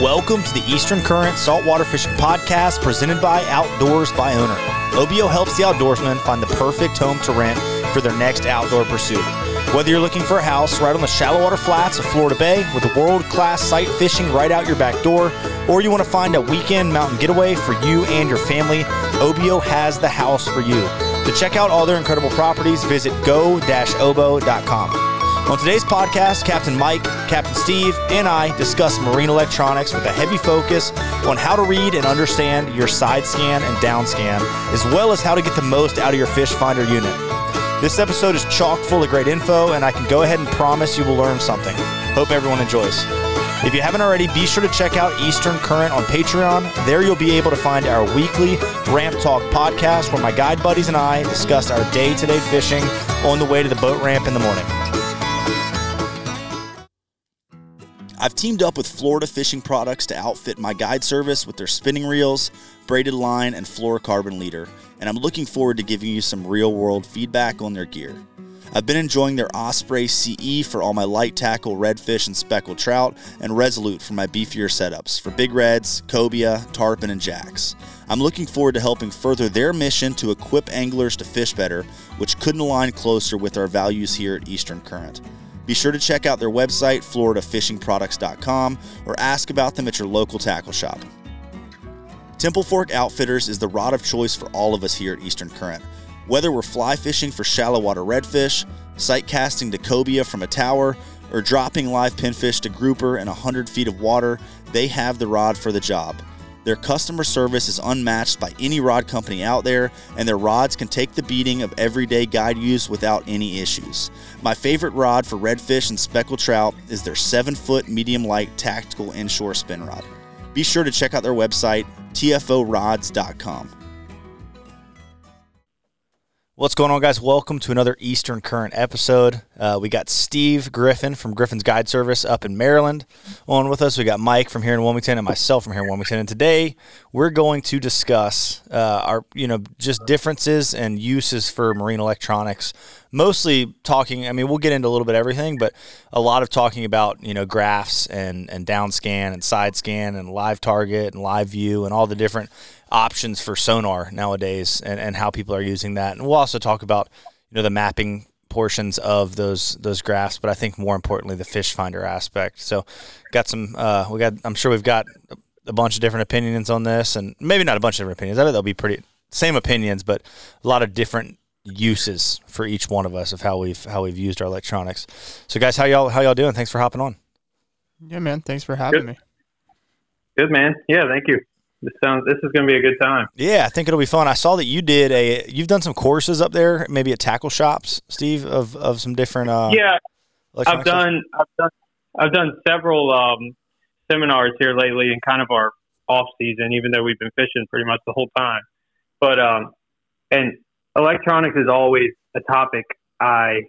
Welcome to the Eastern Current Saltwater Fishing Podcast presented by Outdoors by Owner. OBO helps the outdoorsman find the perfect home to rent for their next outdoor pursuit. Whether you're looking for a house right on the shallow water flats of Florida Bay with a world class sight fishing right out your back door, or you want to find a weekend mountain getaway for you and your family, OBO has the house for you. To check out all their incredible properties, visit go-obo.com. On today's podcast, Captain Mike, Captain Steve, and I discuss marine electronics with a heavy focus on how to read and understand your side scan and down scan, as well as how to get the most out of your fish finder unit. This episode is chock full of great info, and I can go ahead and promise you will learn something. Hope everyone enjoys. If you haven't already, be sure to check out Eastern Current on Patreon. There you'll be able to find our weekly Ramp Talk podcast where my guide buddies and I discuss our day to day fishing on the way to the boat ramp in the morning. I've teamed up with Florida Fishing Products to outfit my guide service with their spinning reels, braided line, and fluorocarbon leader, and I'm looking forward to giving you some real world feedback on their gear. I've been enjoying their Osprey CE for all my light tackle redfish and speckled trout, and Resolute for my beefier setups for big reds, cobia, tarpon, and jacks. I'm looking forward to helping further their mission to equip anglers to fish better, which couldn't align closer with our values here at Eastern Current. Be sure to check out their website, floridafishingproducts.com, or ask about them at your local tackle shop. Temple Fork Outfitters is the rod of choice for all of us here at Eastern Current. Whether we're fly fishing for shallow water redfish, sight casting to cobia from a tower, or dropping live pinfish to grouper in 100 feet of water, they have the rod for the job. Their customer service is unmatched by any rod company out there, and their rods can take the beating of everyday guide use without any issues. My favorite rod for redfish and speckled trout is their 7 foot medium light tactical inshore spin rod. Be sure to check out their website, tforods.com. What's going on, guys? Welcome to another Eastern Current episode. Uh, we got Steve Griffin from Griffin's Guide Service up in Maryland on with us. We got Mike from here in Wilmington and myself from here in Wilmington. And today we're going to discuss uh, our, you know, just differences and uses for marine electronics. Mostly talking. I mean, we'll get into a little bit everything, but a lot of talking about you know graphs and and down scan and side scan and live target and live view and all the different options for sonar nowadays and, and how people are using that. And we'll also talk about, you know, the mapping portions of those those graphs, but I think more importantly the fish finder aspect. So got some uh, we got I'm sure we've got a bunch of different opinions on this and maybe not a bunch of different opinions. I bet they'll be pretty same opinions, but a lot of different uses for each one of us of how we've how we've used our electronics. So guys, how y'all how y'all doing? Thanks for hopping on. Yeah, man. Thanks for having Good. me. Good man. Yeah, thank you. This sounds. This is going to be a good time. Yeah, I think it'll be fun. I saw that you did a you've done some courses up there, maybe at tackle shops, Steve, of, of some different uh yeah, I've done. I've done. I've done several um, seminars here lately in kind of our off season, even though we've been fishing pretty much the whole time. But um, and electronics is always a topic I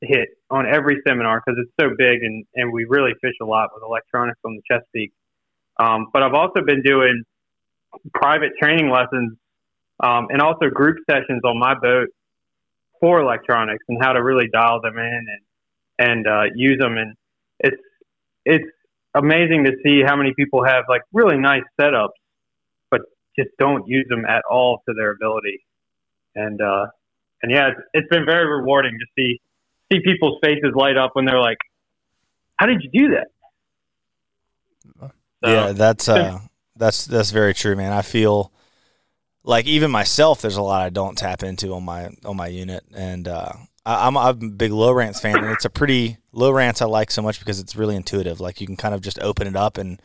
hit on every seminar because it's so big and and we really fish a lot with electronics on the Chesapeake. Um, but I've also been doing private training lessons um, and also group sessions on my boat for electronics and how to really dial them in and and uh, use them. And it's it's amazing to see how many people have like really nice setups, but just don't use them at all to their ability. And uh, and yeah, it's, it's been very rewarding to see see people's faces light up when they're like, "How did you do that?" So, yeah, that's uh that's that's very true, man. I feel like even myself, there's a lot I don't tap into on my on my unit, and uh, I, I'm I'm a big Lowrance fan, and it's a pretty Lowrance I like so much because it's really intuitive. Like you can kind of just open it up and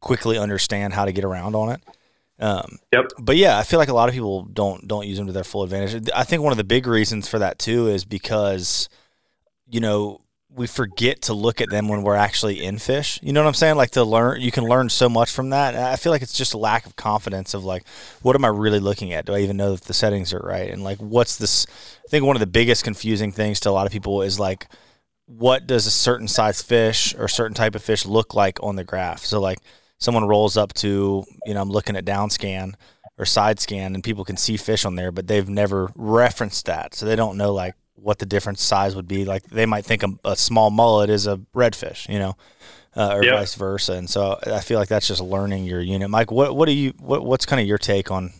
quickly understand how to get around on it. Um, Yep. But yeah, I feel like a lot of people don't don't use them to their full advantage. I think one of the big reasons for that too is because you know we forget to look at them when we're actually in fish. You know what I'm saying? Like to learn, you can learn so much from that. I feel like it's just a lack of confidence of like, what am I really looking at? Do I even know if the settings are right? And like, what's this? I think one of the biggest confusing things to a lot of people is like, what does a certain size fish or certain type of fish look like on the graph? So like, someone rolls up to, you know, I'm looking at down scan or side scan, and people can see fish on there, but they've never referenced that, so they don't know like what the different size would be. Like they might think a, a small mullet is a redfish, you know. uh, or yep. vice versa. And so I feel like that's just learning your unit. Mike, what what do you what what's kind of your take on?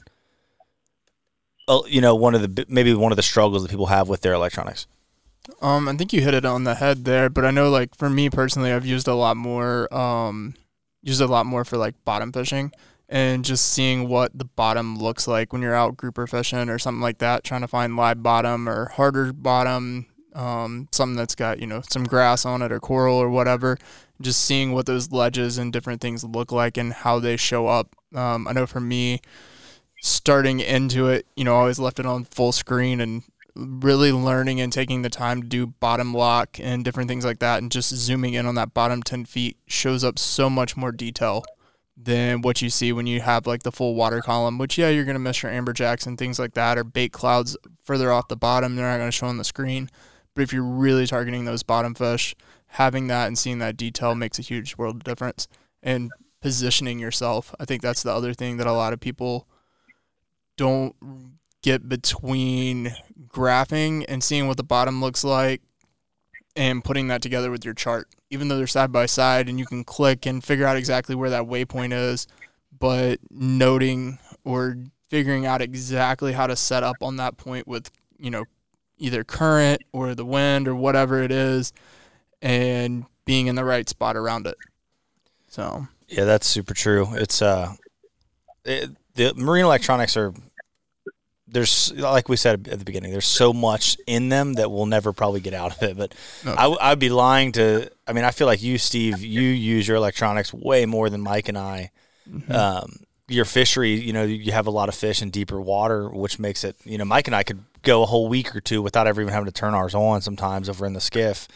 Uh, you know, one of the maybe one of the struggles that people have with their electronics. Um, I think you hit it on the head there, but I know like for me personally, I've used a lot more um, used a lot more for like bottom fishing and just seeing what the bottom looks like when you're out grouper fishing or something like that, trying to find live bottom or harder bottom, um, something that's got you know some grass on it or coral or whatever. Just seeing what those ledges and different things look like and how they show up. Um, I know for me, starting into it, you know, I always left it on full screen and really learning and taking the time to do bottom lock and different things like that and just zooming in on that bottom 10 feet shows up so much more detail than what you see when you have like the full water column which yeah you're to miss your amberjacks and things like that or bait clouds further off the bottom. They're not to show on the screen. But if you're really targeting those bottom fish having that and seeing that detail makes a huge world of difference. And positioning yourself i think that's the other thing that a lot of people don't get between graphing and seeing what the bottom looks like and putting that together with your chart. Even though they're side by side and you can click and figure out exactly where that waypoint is, but noting or figuring out exactly how to set up on that point with, you know, either current or the wind or whatever it is and being in the right spot around it. So, yeah, that's super true. It's uh it, the marine electronics are there's like we said at the beginning, there's so much in them that we'll never probably get out of it. But no. I, would be lying to. I mean, I feel like you, Steve, you use your electronics way more than Mike and I. Mm-hmm. Um, your fishery, you know, you have a lot of fish in deeper water, which makes it, you know, Mike and I could go a whole week or two without ever even having to turn ours on. Sometimes over in the skiff.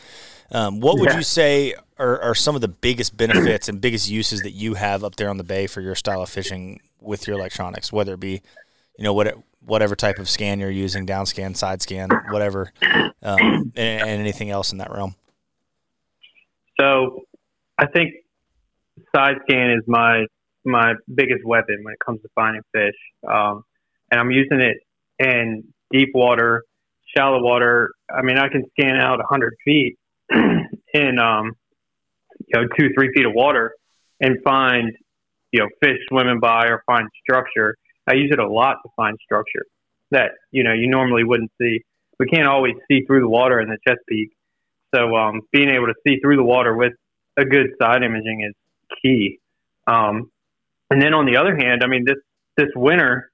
Um, what would yeah. you say are, are some of the biggest benefits and biggest uses that you have up there on the bay for your style of fishing with your electronics, whether it be, you know, what it, whatever type of scan you're using, down scan, side scan, whatever, um, and, and, anything else in that realm? So, I think side scan is my my biggest weapon when it comes to finding fish, um, and I'm using it in deep water, shallow water. I mean, I can scan out 100 feet in um, you know two three feet of water and find you know fish swimming by or find structure I use it a lot to find structure that you know you normally wouldn't see. We can't always see through the water in the Chesapeake, so um, being able to see through the water with a good side imaging is key. Um, and then on the other hand, I mean this this winter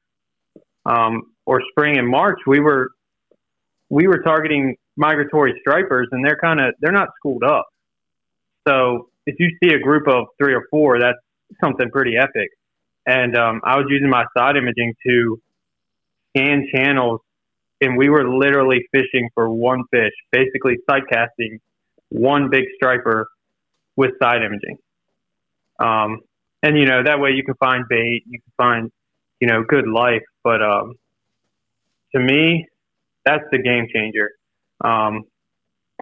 um, or spring and March, we were we were targeting migratory stripers, and they're kind of they're not schooled up. So if you see a group of three or four, that's something pretty epic and um, I was using my side imaging to scan channels, and we were literally fishing for one fish, basically sight casting one big striper with side imaging. Um, and you know that way you can find bait, you can find you know good life. But um, to me, that's the game changer. Um,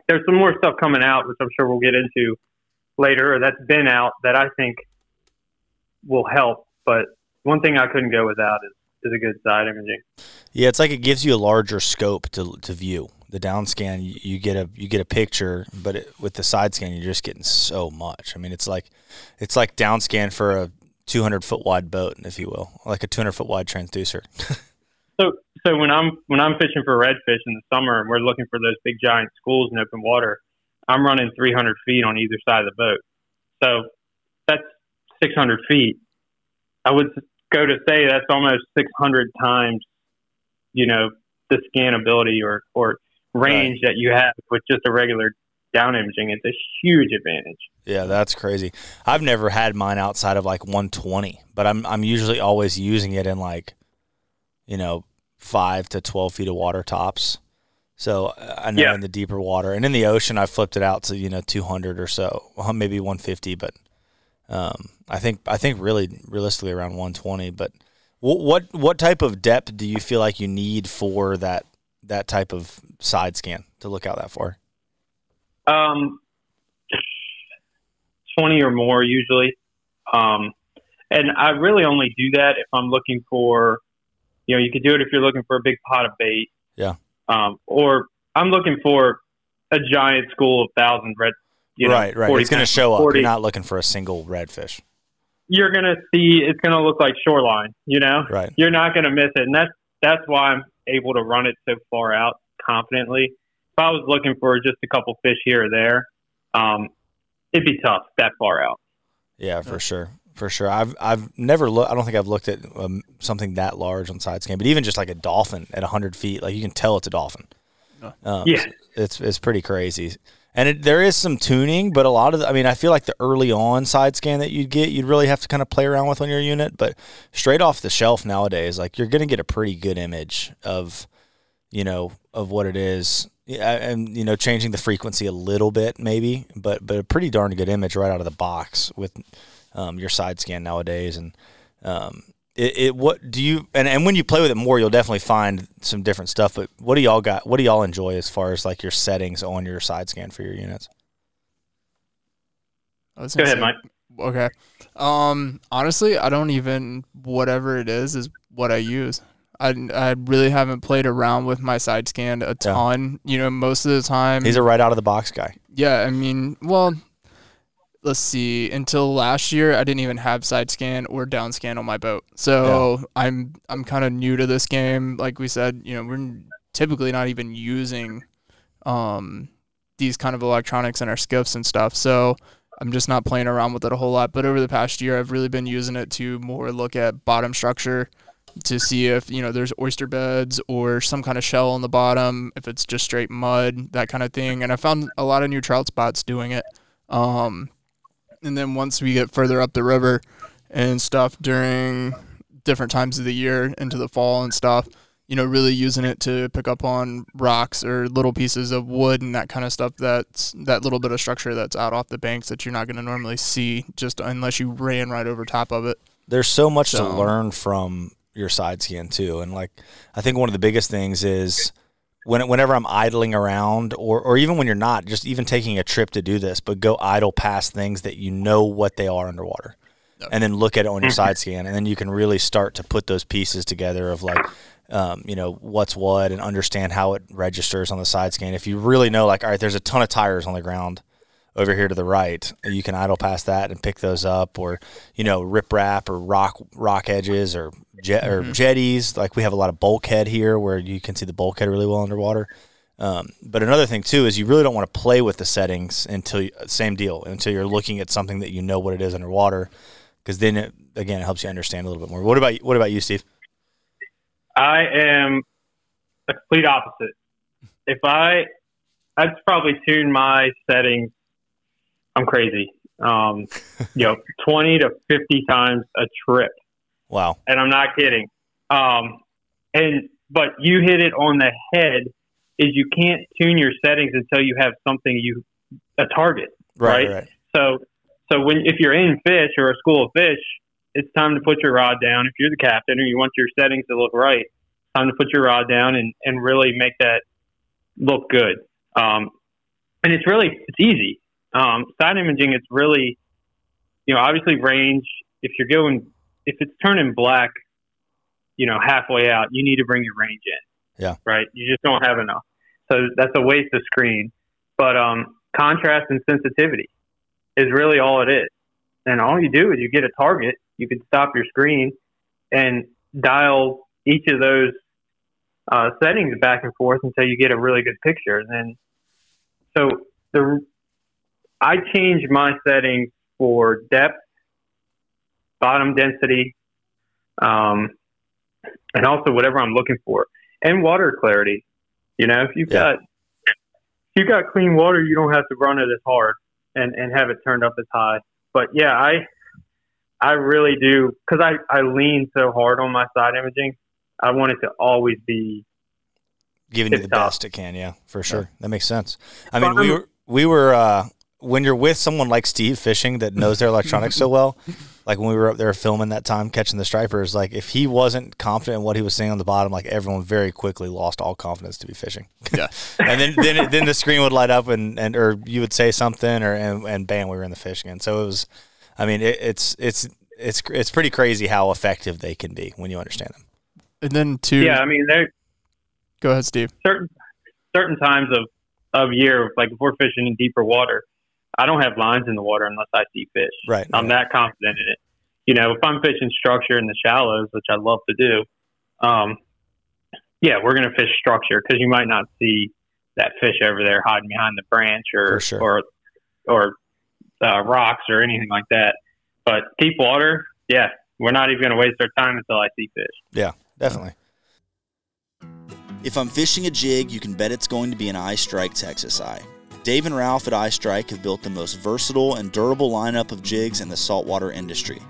there's some more stuff coming out, which I'm sure we'll get into later, or that's been out that I think will help but one thing I couldn't go without is, is a good side imaging. Yeah, it's like it gives you a larger scope to to view. The down scan, you, you get a you get a picture, but it, with the side scan, you're just getting so much. I mean, it's like it's like down scan for a 200 foot wide boat, if you will, like a 200 foot wide transducer. so, so when I'm when I'm fishing for redfish in the summer, and we're looking for those big giant schools in open water, I'm running 300 feet on either side of the boat. So that's 600 feet I would go to say that's almost 600 times, you know, the scannability or, or range right. that you have with just a regular down imaging. It's a huge advantage. Yeah, that's crazy. I've never had mine outside of like 120, but I'm I'm usually always using it in like, you know, five to 12 feet of water tops. So uh, I know yeah. in the deeper water and in the ocean, I flipped it out to you know 200 or so, well, maybe 150, but um, I think I think really realistically around 120. But what, what what type of depth do you feel like you need for that that type of side scan to look out that far? Um, 20 or more usually. Um, and I really only do that if I'm looking for, you know, you could do it if you're looking for a big pot of bait. Yeah. Um, or I'm looking for a giant school of thousand red you know, right, right. 40 It's going to pounds, show up. 40 You're not looking for a single redfish. You're going to see it's going to look like shoreline. You know, Right. you're not going to miss it, and that's that's why I'm able to run it so far out confidently. If I was looking for just a couple fish here or there, um, it'd be tough that far out. Yeah, for sure, for sure. I've I've never looked. I don't think I've looked at um, something that large on side scan, but even just like a dolphin at hundred feet, like you can tell it's a dolphin. Yeah. Um, Yeah. it's it's pretty crazy. And it, there is some tuning, but a lot of the, I mean, I feel like the early on side scan that you'd get, you'd really have to kind of play around with on your unit. But straight off the shelf nowadays, like you're going to get a pretty good image of, you know, of what it is. And you know, changing the frequency a little bit maybe, but but a pretty darn good image right out of the box with um, your side scan nowadays. And um, it, it what do you and, and when you play with it more, you'll definitely find some different stuff. But what do y'all got? What do y'all enjoy as far as like your settings on your side scan for your units? I was Go ahead, say- Mike. Okay. Um, honestly, I don't even whatever it is is what I use. I, I really haven't played around with my side scan a ton. You know, most of the time. He's a right out of the box guy. yeah, I mean, well, let's see. Until last year, I didn't even have side scan or down scan on my boat. So I'm I'm kind of new to this game. Like we said, you know, we're typically not even using um these kind of electronics in our skiffs and stuff. So I'm just not playing around with it a whole lot. But over the past year, I've really been using it to more look at bottom structure to see if you know there's oyster beds or some kind of shell on the bottom, if it's just straight mud, that kind of thing. And I found a lot of new trout spots doing it. Um, and then once we get further up the river and stuff during different times of the year into the fall and stuff, you know, really using it to pick up on rocks or little pieces of wood and that kind of stuff. That's that little bit of structure that's out off the banks that you're not going to normally see just unless you ran right over top of it. There's so much to learn from your side scan too, and like I think one of the biggest things is when whenever I'm idling around, or or even when you're not, just even taking a trip to do this, but go idle past things that you know what they are underwater, Yep. and then look at it on your side scan, and then you can really start to put those pieces together of like. Um, you know what's what and understand how it registers on the side scan. If you really know, like, all right, there's a ton of tires on the ground over here to the right. You can idle past that and pick those up, or you know, riprap or rock rock edges or jet or jetties. Like we have a lot of bulkhead here where you can see the bulkhead really well underwater. Um, but another thing too is you really don't want to play with the settings until you, same deal until you're looking at something that you know what it is underwater, because then it, again it helps you understand a little bit more. What about what about you, Steve? I am the complete opposite. If I, I'd probably tune my settings. I'm crazy. Um, you know, 20 to 50 times a trip. Wow. and I'm not kidding. Um, and but you hit it on the head. Is you can't tune your settings until you have something you a target. Right. Right. Right. So so when if you're in fish or a school of fish, it's time to put your rod down. If you're the captain or you want your settings to look right, time to put your rod down and and really make that look good. Um, and it's really it's easy. Um, side imaging, it's really you know obviously range. If you're going if it's turning black, you know, halfway out, you need to bring your range in. Yeah. Right. You just don't have enough. So that's a waste of screen. But um, contrast and sensitivity is really all it is. And all you do is you get a target, you can stop your screen and dial each of those uh, settings back and forth until you get a really good picture. And then, so the I change my settings for depth, bottom density, um, and also whatever I'm looking for, and water clarity. You know, if you've Yeah. got if you've got clean water, you don't have to run it as hard and and have it turned up as high. But yeah, I I really do because I I lean so hard on my side imaging. I want it to always be giving you the tough. best it can. Yeah, for sure. That makes sense. I mean, we were we were uh, when you're with someone like Steve fishing that knows their electronics so well. Like when we were up there filming that time catching the stripers, like if he wasn't confident in what he was seeing on the bottom, like everyone very quickly lost all confidence to be fishing. Yeah. and then then it, then the screen would light up and, and or you would say something or and, and bam we were in the fish again. So it was, I mean it, it's it's it's it's pretty crazy how effective they can be when you understand them. And then two. yeah. I mean, there Go ahead, Steve. certain certain times of of year, like if we're fishing in deeper water, I don't have lines in the water unless I see fish. Right. I'm that confident in it. You know, if I'm fishing structure in the shallows, which I love to do, um, yeah, we're going to fish structure because you might not see that fish over there hiding behind the branch or sure. or or uh, rocks or anything like that. But deep water, yeah, we're not even going to waste our time until I see fish. Yeah, definitely. If I'm fishing a jig, you can bet it's going to be an EyeStrike Texas Eye. Dave and Ralph at EyeStrike have built the most versatile and durable lineup of jigs in the saltwater industry.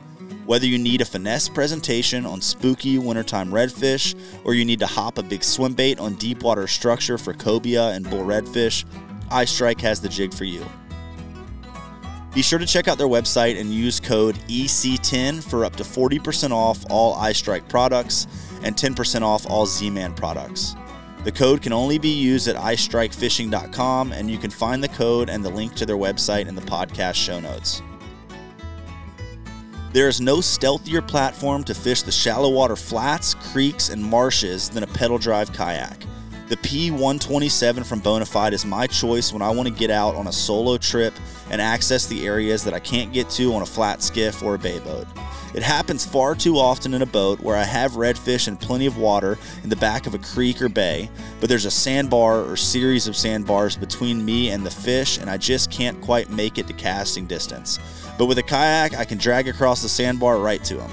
Whether you need a finesse presentation on spooky wintertime redfish, or you need to hop a big swim bait on deep water structure for cobia and bull redfish, EyeStrike has the jig for you. Be sure to check out their website and use code EC10 for up to 40% off all EyeStrike products and 10% off all Z Man products. The code can only be used at EyeStrikeFishing.com, and you can find the code and the link to their website in the podcast show notes. There is no stealthier platform to fish the shallow water flats, creeks, and marshes than a pedal drive kayak. The P127 from Bonafide is my choice when I want to get out on a solo trip and access the areas that I can't get to on a flat skiff or a bay boat. It happens far too often in a boat where I have redfish and plenty of water in the back of a creek or bay, but there's a sandbar or series of sandbars between me and the fish, and I just can't quite make it to casting distance. But with a kayak, I can drag across the sandbar right to them.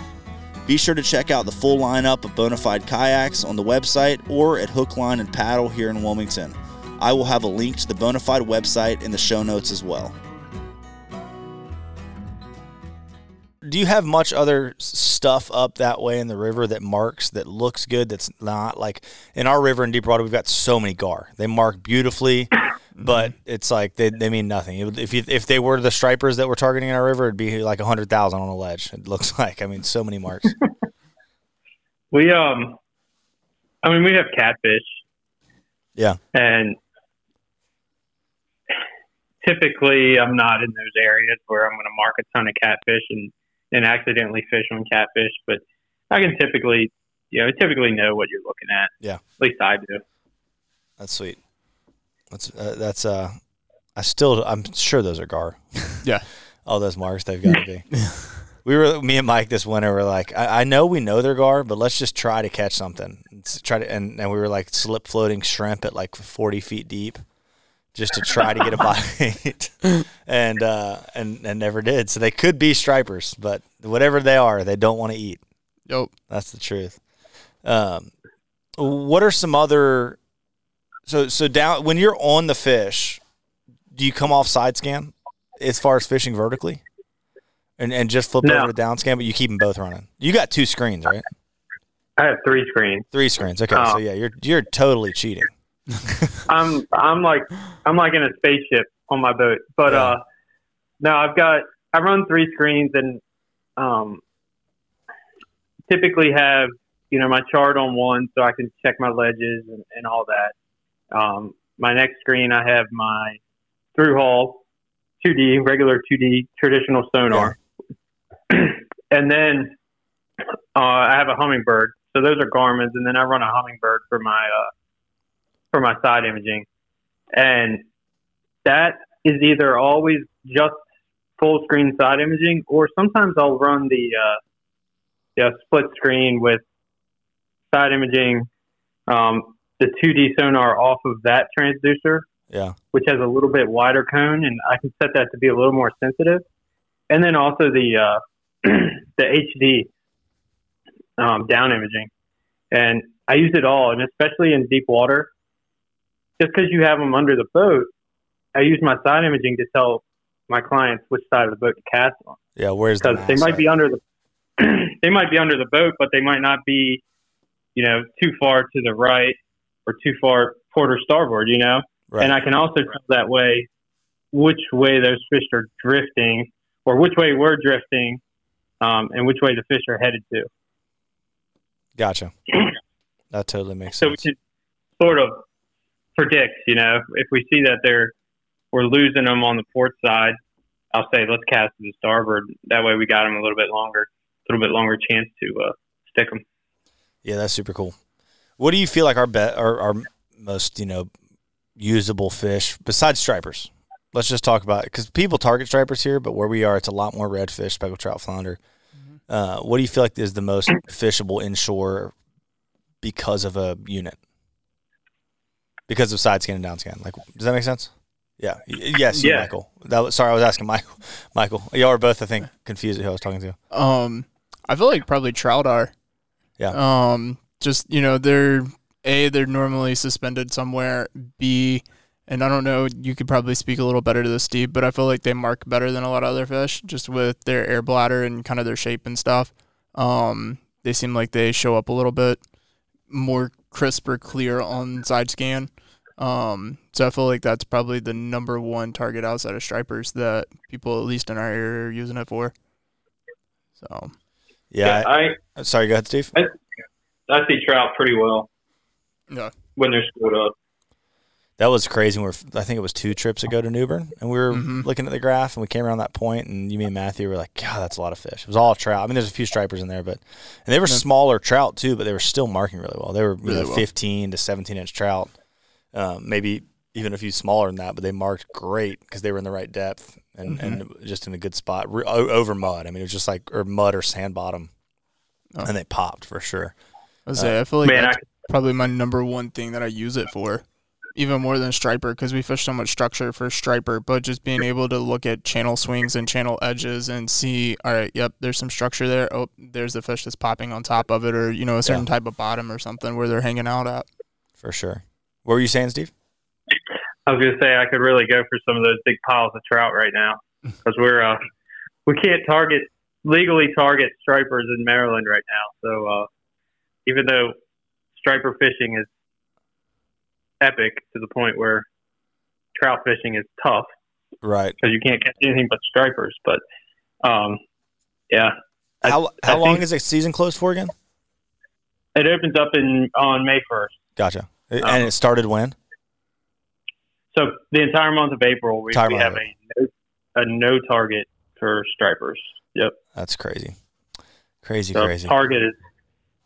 Be sure to check out the full lineup of Bonafide kayaks on the website or at Hook, Line, and Paddle here in Wilmington. I will have a link to the Bonafide website in the show notes as well. Do you have much other stuff up that way in the river that marks that looks good that's not? Like in our river in Deepwater we've got so many gar. They mark beautifully but it's like they, they mean nothing. If you if they were the stripers that we're targeting in our river it'd be like a hundred thousand on a ledge it looks like. I mean so many marks. We um I mean we have catfish. Yeah. And typically I'm not in those areas where I'm going to mark a ton of catfish and and accidentally fish on catfish, but I can typically, you know, typically know what you're looking at. Yeah. At least I do. That's sweet. That's uh, that's uh, I still I'm sure those are gar. Yeah. All those marks they've got to be. we were me and Mike this winter were like, I, I, know we know they're gar, but let's just try to catch something. Let's try to and, and we were like slip floating shrimp at like forty feet deep just to try to get a bite, and uh, and and never did. So they could be stripers, but whatever they are, they don't want to eat. Yep, that's the truth. Um, what are some other? So so down when you're on the fish, do you come off side scan as far as fishing vertically, and and just flip no. over to down scan? But you keep them both running. You got two screens, right? I have three screens. Three screens. Okay, so yeah, you're you're totally cheating. I'm I'm like I'm like in a spaceship on my boat. But yeah. uh no, I've got I run three screens and um typically have, you know, my chart on one so I can check my ledges and, and all that. Um my next screen I have my through hull 2D, regular 2D traditional sonar. Yeah. and then uh, I have a Humminbird. So those are Garmin's, and then I run a Humminbird for my uh, for my side imaging. And that is either always just full screen side imaging, or sometimes I'll run the uh, yeah, split screen with side imaging, um, the 2D sonar off of that transducer, yeah, which has a little bit wider cone, and I can set that to be a little more sensitive. And then also the uh, the HD um, down imaging, and I use it all, and especially in deep water, just because you have them under the boat, I use my side imaging to tell my clients which side of the boat to cast on. Yeah, where's because the they might be under the they might be under the boat, but they might not be, you know, too far to the right or too far port or starboard. You know, right. and I can also tell that way which way those fish are drifting or which way we're drifting, um, and which way the fish are headed to. Gotcha. that totally makes so sense. So we can sort of predict. You know, if we see that they're we're losing them on the port side, I'll say let's cast to the starboard. That way, we got them a little bit longer, a little bit longer chance to uh, stick them. Yeah, that's super cool. What do you feel like our bet, our, our most you know usable fish besides stripers? let's just talk about it because people target stripers here, but where we are, it's a lot more redfish, speckled trout, flounder. Uh, what do you feel like is the most fishable inshore because of a unit? Because of side scan and down scan. Like, does that make sense? Yeah. Yes, you, Yeah. Michael. That was, sorry, I was asking Michael. Michael, y'all are both, I think, confused at who I was talking to. Um, I feel like probably trout are. Yeah. Um, just you know, they're a they're normally suspended somewhere. B, and I don't know. You could probably speak a little better to this, Steve, but I feel like they mark better than a lot of other fish, just with their air bladder and kind of their shape and stuff. Um, they seem like they show up a little bit more crisp or clear on side scan. Um, so I feel like that's probably the number one target outside of stripers that people, at least in our area, are using it for. So Yeah. I I- sorry, go ahead, Steve. I see trout pretty well yeah, when they're schooled up. That was crazy. We were, I think it was two trips ago to New Bern, and we were Mhm. looking at the graph, and we came around that point, and you, me, and Matthew were like, "God, that's a lot of fish." It was all trout. I mean, there's a few stripers in there, but and they were Yeah. smaller trout too, but they were still marking really well. They were Really know, well. 15 to 17 inch trout, um, maybe even a few smaller than that, but they marked great because they were in the right depth and, and Mm-hmm. just in a good spot Re- over mud. I mean, it was just like or mud or sand bottom, Oh. and they popped for sure. I say I feel like Man, that's I, probably my number one thing that I use it for, even more than striper, because we fish so much structure for striper. But just being able to look at channel swings and channel edges and see, all right, yep, there's some structure there. Oh, there's the fish that's popping on top of it, or you know, a certain type of bottom or something where they're hanging out at. For sure. What were you saying, Steve? I was gonna say I could really go for some of those big piles of trout right now because we're uh, we can't target legally target stripers in Maryland right now. So uh, even though striper fishing is epic to the point where trout fishing is tough Right. because you can't catch anything but stripers, but um, yeah, I- How I how long is the season closed for again? it opens up in on May first. Gotcha. And it started when? So the entire month of April, we, we have a no, a no target for stripers. Yep. That's crazy. Crazy, So crazy. target is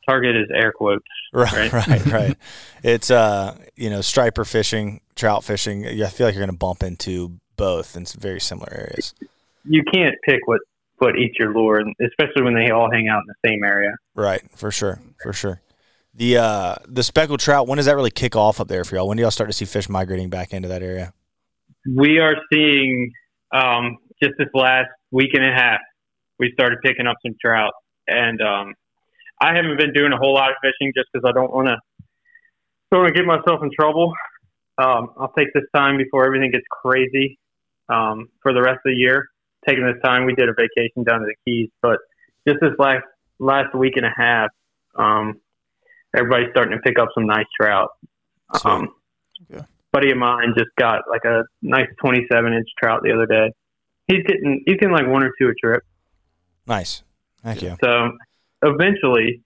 target is air quotes. Right, right? right, right. It's uh, you know, striper fishing, trout fishing. I feel like you're going to bump into both in some very similar areas. You can't pick what what eats your lure, and especially when they all hang out in the same area. Right, for sure, for sure. The uh, the speckled trout. When does that really kick off up there for y'all? When do y'all start to see fish migrating back into that area? We are seeing um, just this last week and a half, we started picking up some trout, and um, I haven't been doing a whole lot of fishing just because I don't want to don't want to get myself in trouble. Um, I'll take this time before everything gets crazy um, for the rest of the year. Taking this time, we did a vacation down to the Keys, but just this last last week and a half, um, everybody's starting to pick up some nice trout. Um, Okay. buddy of mine just got like a nice 27 inch trout the other day. He's getting he's getting like one or two a trip. Nice. Thank you. So eventually,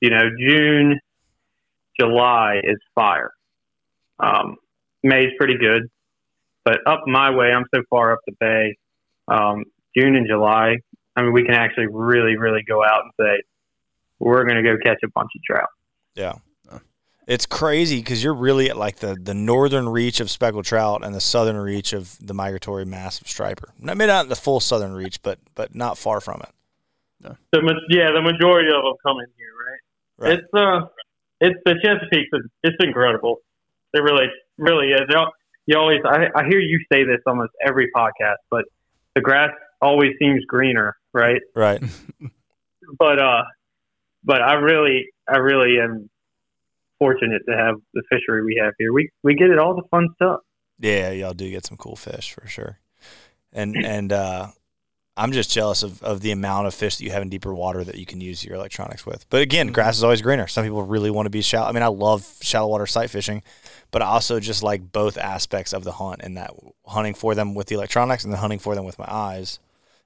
you know, June, July is fire. Um, May's pretty good, but up my way, I'm so far up the bay. Um, June and July, I mean, we can actually really, really go out and say we're going to go catch a bunch of trout. Yeah. It's crazy because you're really at like the, the northern reach of speckled trout and the southern reach of the migratory massive striper. Mean, not the full southern reach, but but not far from it. The yeah, the majority of them come in here, right? Right. It's uh, it's the Chesapeake. It's incredible. It really, really is. You You always, I, I hear you say this almost every podcast, but the grass always seems greener, right? Right. But uh, but I really, I really am fortunate to have the fishery we have here. We we get it all the fun stuff. Yeah, y'all do get some cool fish for sure. And and uh I'm just jealous of, of the amount of fish that you have in deeper water that you can use your electronics with. But again, mm-hmm. grass is always greener. Some people really want to be shallow. I mean, I love shallow water sight fishing, but I also just like both aspects of the hunt and that hunting for them with the electronics and then hunting for them with my eyes.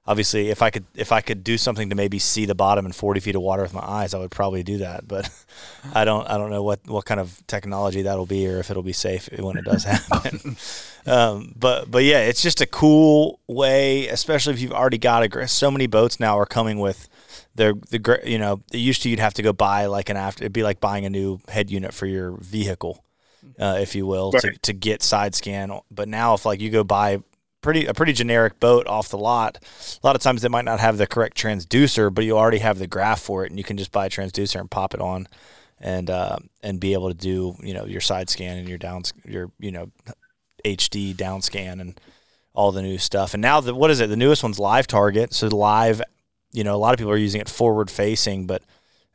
Obviously, if I could if I could do something to maybe see the bottom in 40 feet of water with my eyes, I would probably do that. But I don't I don't know what, what kind of technology that'll be or if it'll be safe when it does happen. um, but but yeah, it's just a cool way, especially if you've already got a so many boats now are coming with their the you know it used to you'd have to go buy like an after it'd be like buying a new head unit for your vehicle, uh, if you will, to, to get side scan. But now if like you go buy pretty a pretty generic boat off the lot. A lot of times they might not have the correct transducer, but you already have the graph for it, and you can just buy a transducer and pop it on, and uh, and be able to do you know your side scan and your down your you know HD down scan and all the new stuff. And now the what is it? The newest one's live target. So live, you know, a lot of people are using it forward facing, but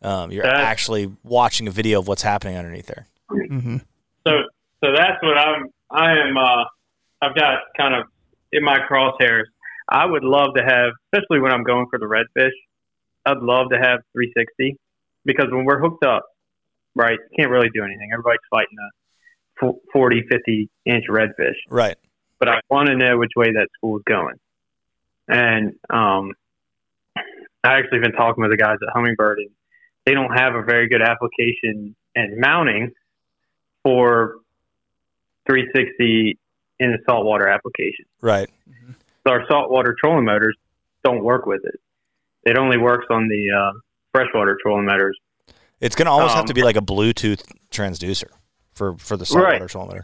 um, you're That's- actually watching a video of what's happening underneath there. hmm So so that's what I'm I am uh I've got kind of in my crosshairs. I would love to have especially when I'm going for the redfish, I'd love to have 360 because when we're hooked up, right, can't really do anything. Everybody's fighting a 40, 50 inch redfish. Right. but I want to know which way that school is going. And um, I actually been talking with the guys at Humminbird, and they don't have a very good application and mounting for 360 in a saltwater application. Right. So our saltwater trolling motors don't work with it. It only works on the uh, freshwater trolling motors. It's going to almost have Um, to be like a Bluetooth transducer for for the saltwater Right. trolling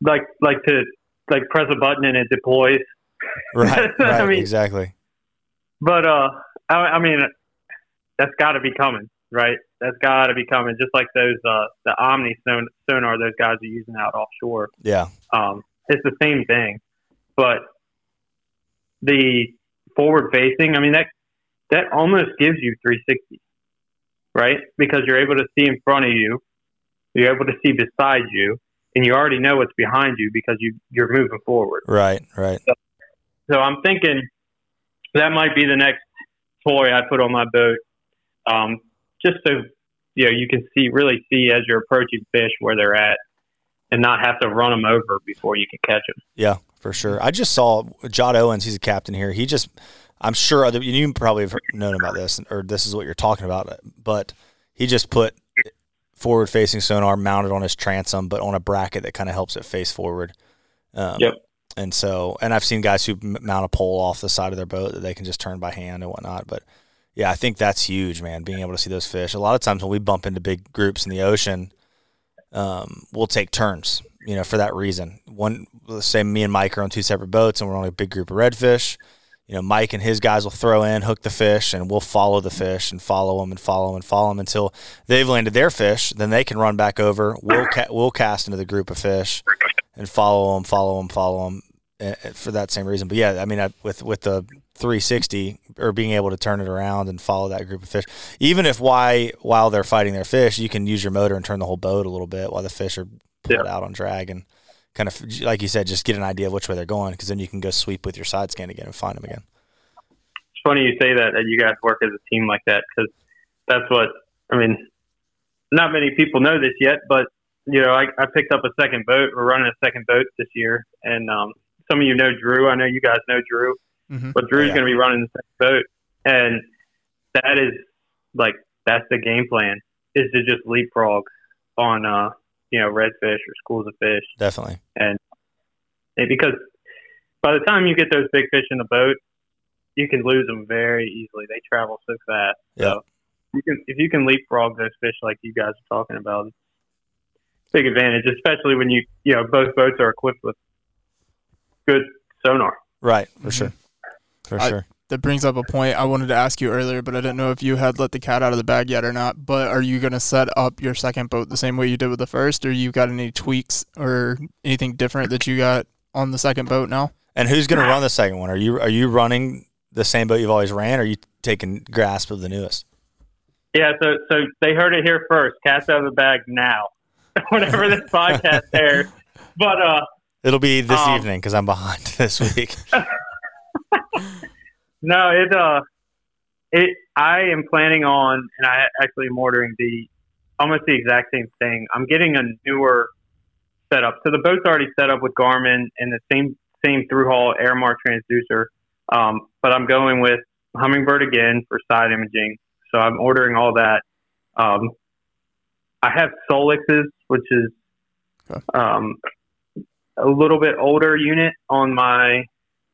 Like like to like press a button and it deploys. Right. I mean- exactly. But uh, I, I mean, that's got to be coming, right? That's got to be coming. Just like those uh, the Omni son- sonar those guys are using out offshore. Yeah. Um, it's the same thing, but the forward facing. I mean that that almost gives you 360, right? Because you're able to see in front of you, you're able to see beside you, and you already know what's behind you because you you're moving forward. Right. Right. So I'm thinking that might be the next toy I put on my boat, um, just so you know you can see really see as you're approaching fish where they're at, and not have to run them over before you can catch them. Yeah, for sure. I just saw Jod Owens. He's a captain here. He just, I'm sure other you probably have known about this, or this is what you're talking about. But he just put forward-facing sonar mounted on his transom, but on a bracket that kind of helps it face forward. Um, Yep. And so, and I've seen guys who mount a pole off the side of their boat that they can just turn by hand and whatnot. But yeah, I think that's huge, man. Being able to see those fish. A lot of times when we bump into big groups in the ocean, um, we'll take turns, you know, for that reason. One, let's say me and Mike are on two separate boats and we're on a big group of redfish. You know, Mike and his guys will throw in, hook the fish, and we'll follow the fish and follow them and follow them and follow them until they've landed their fish. Then they can run back over. We'll ca- we'll cast into the group of fish and follow them, follow them, follow them for that same reason. But yeah, I mean, I, with with the 360 or being able to turn it around and follow that group of fish, even if why while they're fighting their fish, you can use your motor and turn the whole boat a little bit while the fish are pulled out on drag and kind of like you said, just get an idea of which way they're going because then you can go sweep with your side scan again and find them again. It's funny you say that that you guys work as a team like that because that's what I mean. Not many people know this yet, but you know, I, I picked up a second boat. We're running a second boat this year, and um, some of you know Drew. I know you guys know Drew. Hmm but Drew's Yeah. going to be running the same boat, and that is like that's the game plan is to just leapfrog on uh you know redfish or schools of fish, Definitely. and because by the time you get those big fish in the boat, you can lose them very easily. They travel so fast. Yeah. So you can if you can leapfrog those fish like you guys are talking about, it's a big advantage, especially when you you know both boats are equipped with good sonar. Right. For Mhm. sure. For I- sure. That brings up a point I wanted to ask you earlier, but I didn't know if you had let the cat out of the bag yet or not. But are you going to set up your second boat the same way you did with the first, or you got any tweaks or anything different that you got on the second boat now? And who's going to run the second one? Are you are you running the same boat you've always ran, or are you taking grasp of the newest? Yeah, so so they heard it here first. Cats out of the bag now. Whenever this podcast airs. But uh It'll be this Um, evening because I'm behind this week. No, it uh it I am planning on and I actually am ordering the almost the exact same thing. I'm getting a newer setup. So the boat's already set up with Garmin and the same same through hull Airmar transducer. Um, but I'm going with Humminbird again for side imaging. So I'm ordering all that. Um, I have Solix's, which is um, a little bit older unit on my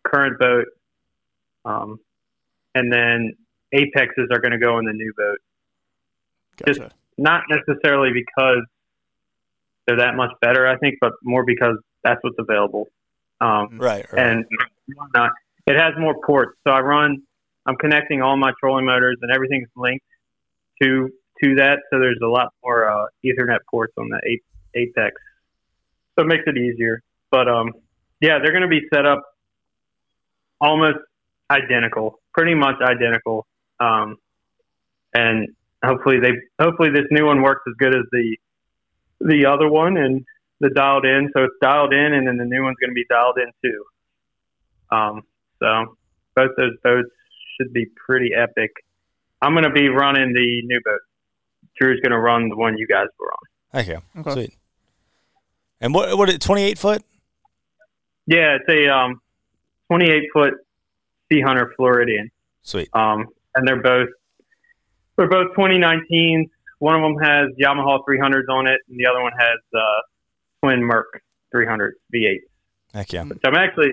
current boat. Um, and then Apexes are going to go in the new boat. Just- Not necessarily because they're that much better, I think, but more because that's what's available. Um, Right. right. and. It has more ports, so I run. I'm connecting all my trolling motors, and everything's linked to to that. So there's a lot more uh, Ethernet ports on the Apex, so it makes it easier. But um, yeah, they're going to be set up almost identical, pretty much identical, um, and hopefully they hopefully this new one works as good as the the other one and the dialed in. So it's dialed in, and then the new one's going to be dialed in too. Um, so both those boats should be pretty epic. I'm going to be running the new boat. Drew's going to run the one you guys were on. Okay. Okay. Sweet. And what what twenty eight foot? Yeah, it's a um, 28 foot Sea Hunter Floridian. Sweet. Um, and they're both they're both 2019s. One of them has Yamaha 300s on it, and the other one has uh, twin Merc 300 V8. Heck yeah. So I'm actually,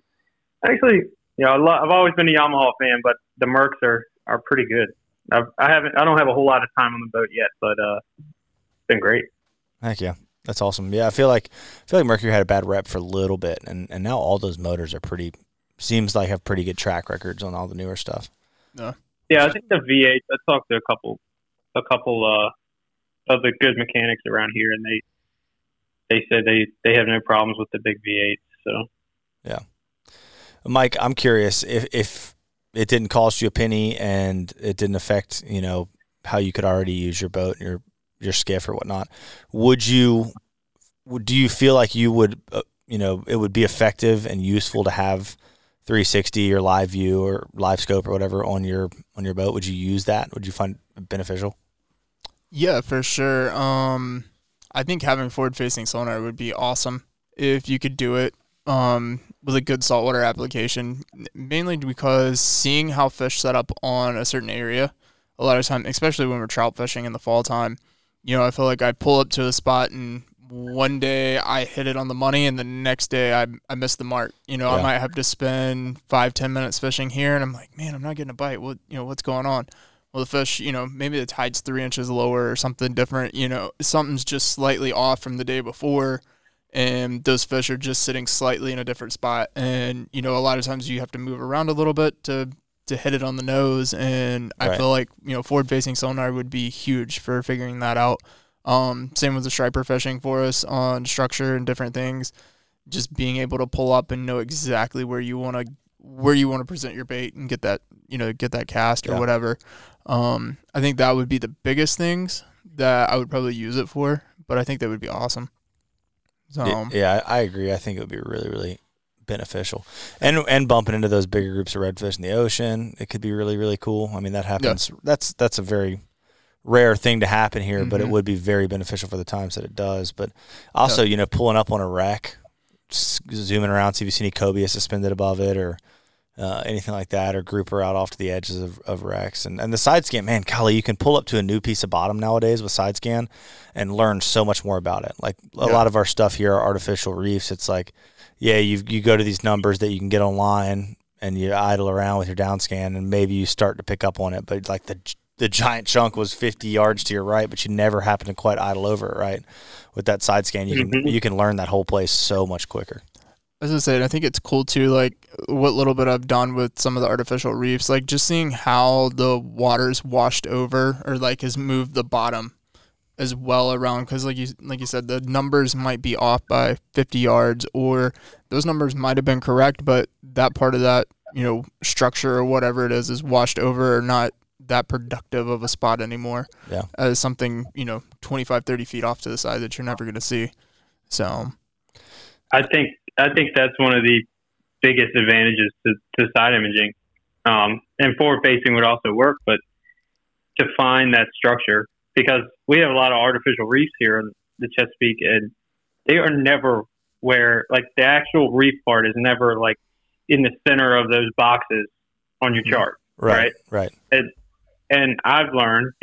actually, you know, I I've always been a Yamaha fan, but the Mercs are are pretty good. I've, I haven't, I don't have a whole lot of time on the boat yet, but uh, it's been great. Heck yeah. That's awesome. Yeah, I feel like I feel like Mercury had a bad rep for a little bit, and and now all those motors are pretty. Seems like have pretty good track records on all the newer stuff. Yeah, I think the V8. I talked to a couple, a couple uh, of the good mechanics around here, and they they said they they have no problems with the big V8. So yeah, Mike, I'm curious if if it didn't cost you a penny and it didn't affect you know how you could already use your boat, your your skiff or whatnot, would you? Would, do you feel like you would? Uh, you know, it would be effective and useful to have 360 or live view or live scope or whatever on your on your boat. Would you use that? Would you find beneficial? Yeah, for sure. Um, I think having forward facing sonar would be awesome if you could do it um, with a good saltwater application, mainly because seeing how fish set up on a certain area, a lot of time, especially when we're trout fishing in the fall time, you know, I feel like I pull up to a spot and one day I hit it on the money and the next day I, I missed the mark. You know, Yeah. I might have to spend five, ten minutes fishing here and I'm like, man, I'm not getting a bite. What, you know, what's going on? Well, the fish, you know, maybe the tide's three inches lower or something different. You know, something's just slightly off from the day before, and those fish are just sitting slightly in a different spot. And you know, a lot of times you have to move around a little bit to to hit it on the nose. And I feel like you know, forward facing sonar would be huge for figuring that out. Um, same with the striper fishing for us on structure and different things. Just being able to pull up and know exactly where you want to where you want to present your bait and get that you know get that cast or Yeah. whatever. Um, I think that would be the biggest things that I would probably use it for. But I think that would be awesome. So Yeah, yeah, I I agree. I think it would be really, really beneficial, and and bumping into those bigger groups of redfish in the ocean, it could be really, really cool. I mean, that happens. That's that's a very rare thing to happen here, but it Mhm. would be very beneficial for the times that it does. But also, you know, pulling up on a wreck, zooming around, see if you see any cobia suspended above it or. Uh, anything like that, or grouper out off to the edges of, of wrecks, and and the side scan, man, golly, you can pull up to a new piece of bottom nowadays with side scan, and learn so much more about it. Like a Yeah. lot of our stuff here are artificial reefs. It's like, yeah, you you go to these numbers that you can get online and you idle around with your down scan and maybe you start to pick up on it, but like the the giant chunk was 50 yards to your right, but you never happen to quite idle over it, right? With that side scan, you can Mhm. you can learn that whole place so much quicker. As I said, I think it's cool too, like what little bit I've done with some of the artificial reefs, like just seeing how the water's washed over or like has moved the bottom as well around. Because like you like you said, the numbers might be off by 50 yards, or those numbers might have been correct, but that part of that you know structure or whatever it is is washed over or not that productive of a spot anymore. Yeah. as something you know 25, 30 feet off to the side that you're never going to see. So I think I think that's one of the biggest advantages to, to side imaging. Um, and forward facing would also work, but to find that structure because we have a lot of artificial reefs here in the Chesapeake, and they are never where like the actual reef part is never like in the center of those boxes on your chart. Right. Right. And I've learned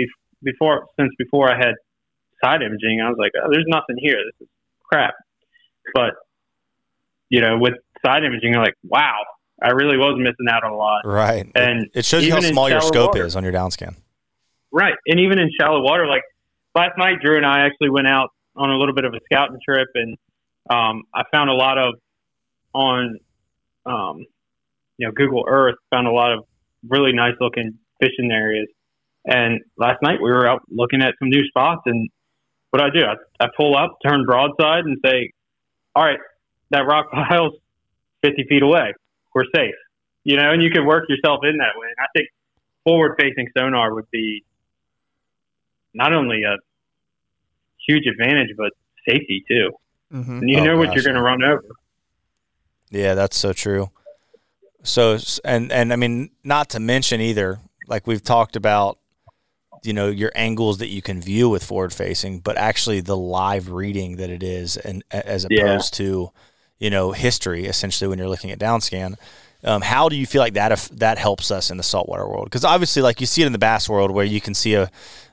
before since before I had side imaging, I was like, oh, there's nothing here. This is crap. But you know, with side imaging, you're like, wow, I really was missing out on a lot. Right. And it shows you how small your scope water. is on your down scan. Right. And even in shallow water, like last night, Drew and I actually went out on a little bit of a scouting trip and um, I found a lot of on um, you know, Google Earth, found a lot of really nice looking fishing areas. And last night we were out looking at some new spots, and what I do, I, I pull up, turn broadside, and say, "All right, that rock pile's 50 feet away. We're safe." You know, and you can work yourself in that way. And I think forward-facing sonar would be not only a huge advantage, but safety too. Mm-hmm. And you Oh, know what gosh, you're going to run over. Yeah, that's so true. So and and I mean, not to mention either, like we've talked about, you know, your angles that you can view with forward facing, but actually the live reading that it is, and as Yeah. opposed to, you know, history essentially when you're looking at downscan. Um, how do you feel like that if that helps us in the saltwater world? Because obviously, like you see it in the bass world, where you can see a,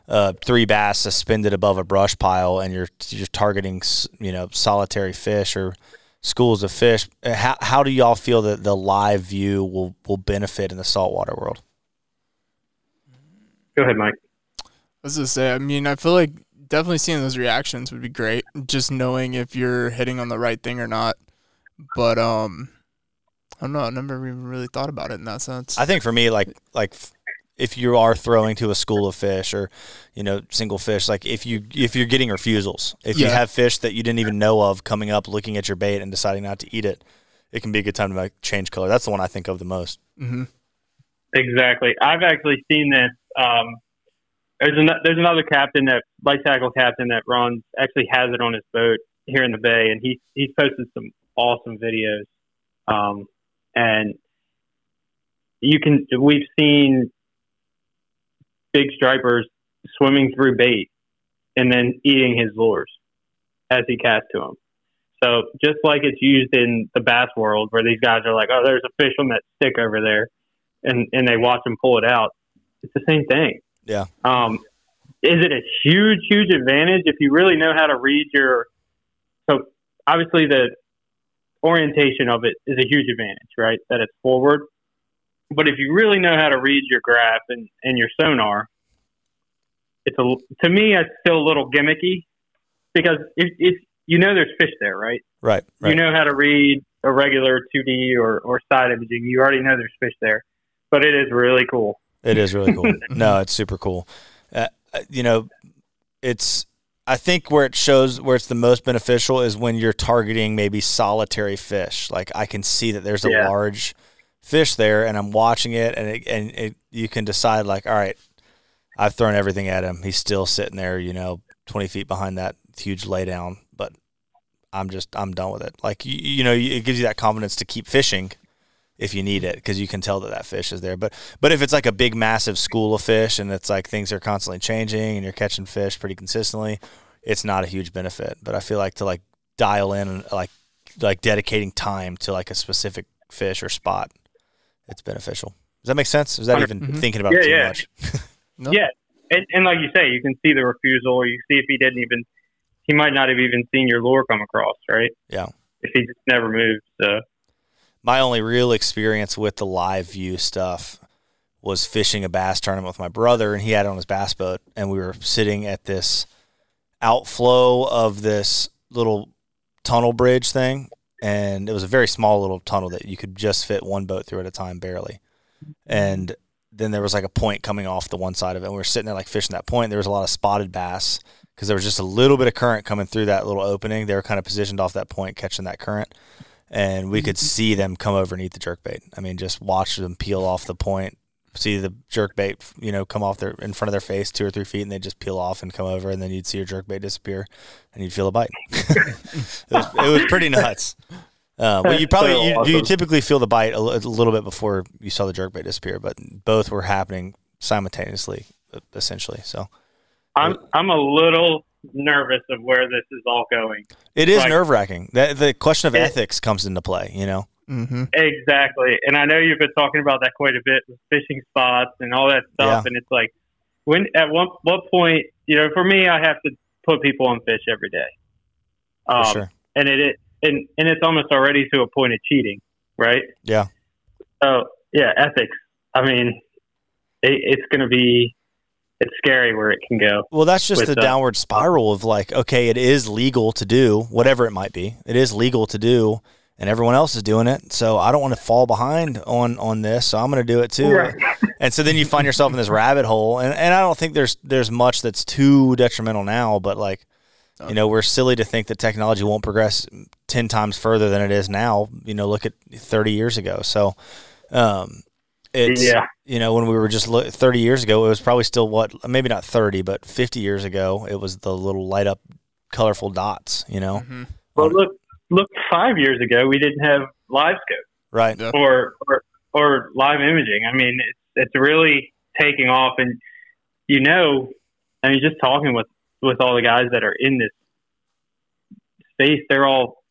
a three bass suspended above a brush pile, and you're you're targeting, you know, solitary fish or schools of fish. Uh, How how do y'all feel that the live view will will benefit in the saltwater world? Go ahead, Mike. I was gonna say, I mean, I feel like definitely seeing those reactions would be great. Just knowing if you're hitting on the right thing or not. But um, I don't know. I never even really thought about it in that sense. I think for me, like like if you are throwing to a school of fish or you know single fish, like if you if you're getting refusals, if you have fish that you didn't even know of coming up, looking at your bait and deciding not to eat it, it can be a good time to like change color. That's the one I think of the most. hmm Exactly. I've actually seen this. Um, there's an, there's another captain that light tackle captain that runs actually has it on his boat here in the bay, and he he's posted some awesome videos. Um, and you can we've seen big stripers swimming through bait and then eating his lures as he casts to them. So just like it's used in the bass world, where these guys are like, "Oh, there's a fish on that stick over there," and and they watch him pull it out. It's the same thing. Yeah. Um, is it a huge, huge advantage if you really know how to read your? So obviously the orientation of it is a huge advantage, right? That it's forward. But if you really know how to read your graph and, and your sonar, it's a to me it's still a little gimmicky because if, if you know there's fish there, right? Right. Right. You know how to read a regular 2D or, or side imaging. You already know there's fish there, but it is really cool. It is really cool. no, it's super cool. Uh, uh, you know, it's I think where it shows where it's the most beneficial is when you're targeting maybe solitary fish. Like I can see that there's a Yeah. large fish there, and I'm watching it, and it, and it, you can decide like, all right, I've thrown everything at him. He's still sitting there, you know, 20 feet behind that huge laydown, but I'm just I'm done with it. Like you, you know, it gives you that confidence to keep fishing if you need it because you can tell that that fish is there. But but if it's like a big massive school of fish and it's like things are constantly changing and you're catching fish pretty consistently, it's not a huge benefit. But I feel like to like dial in and like like dedicating time to like a specific fish or spot, it's beneficial. Does that make sense? Is that even Mhm. thinking about Yeah, too yeah. much? No. Yeah, and, and like you say, you can see the refusal, or you see if he didn't even, he might not have even seen your lure come across, right? Yeah. If he just never moved. So my only real experience with the live view stuff was fishing a bass tournament with my brother and he had it on his bass boat and we were sitting at this outflow of this little tunnel bridge thing and it was a very small little tunnel that you could just fit one boat through at a time barely. And then there was like a point coming off the one side of it and we were sitting there like fishing that point. There was a lot of spotted bass because there was just a little bit of current coming through that little opening. They were kind of positioned off that point catching that current and we could see them come over and eat the jerk bait. I mean, just watch them peel off the point, see the jerk bait, you know, come off their in front of their face two or three feet, and they just peel off and come over, and then you'd see your jerk bait disappear, and you'd feel a bite. it, was, it was pretty nuts. Uh, well, you probably So you, you typically feel the bite a, little bit before you saw the jerk bait disappear, but both were happening simultaneously, essentially. So I'm I'm a little nervous of where this is all going. it is Like- nerve wracking. That the question of It- ethics comes into play. You know, Mm-hmm. Exactly, and I know you've been talking about that quite a bit with fishing spots and all that stuff. And it's like, when at one what point, you know, for me, I have to put people on fish every day. for Um, sure. and it, it and and it's almost already to a point of cheating, right? Yeah. So yeah, ethics. I mean, it, it's going to be it's scary where it can go. Well, that's just with the the- downward spiral of like, okay, it is legal to do whatever it might be. It is legal to do, and everyone else is doing it. So I don't want to fall behind on on this. So I'm going to do it too. Right. And so then you find yourself in this rabbit hole. And and I don't think there's there's much that's too detrimental now, but like you know, we're silly to think that technology won't progress 10 times further than it is now. You know, look at 30 years ago. So um it's Yeah. you know, when we were just lo- 30 years ago, it was probably still what maybe not 30, but 50 years ago, it was the little light up colorful dots, you know. hmm Well, look, look, five years ago we didn't have live scope Right. Yeah. or, or or live imaging. I mean, it's it's really taking off, and you know, I mean, just talking with with all the guys that are in this space, they're all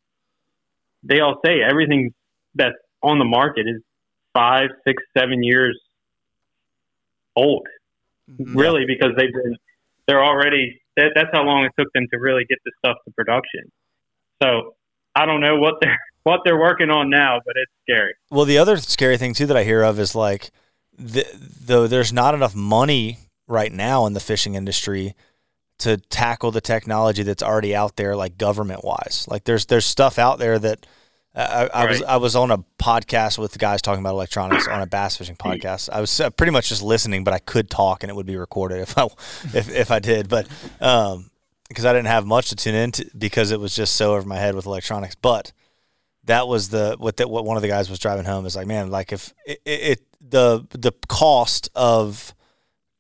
they all say everything that's on the market is five, six, seven years old. Mm-hmm. Really, because they've been they're already that, that's how long it took them to really get the stuff to production. So I don't know what they're what they're working on now, but it's scary. Well, the other scary thing too that I hear of is like, the, though there's not enough money right now in the fishing industry to tackle the technology that's already out there, like government wise. Like there's there's stuff out there that I, I was Right. I was on a podcast with the guys talking about electronics on a bass fishing podcast. I was uh, pretty much just listening, but I could talk and it would be recorded if I if if I did, but um because I didn't have much to tune into because it was just so over my head with electronics, but that was the what that what one of the guys was driving home is like man like if it, it, it the the cost of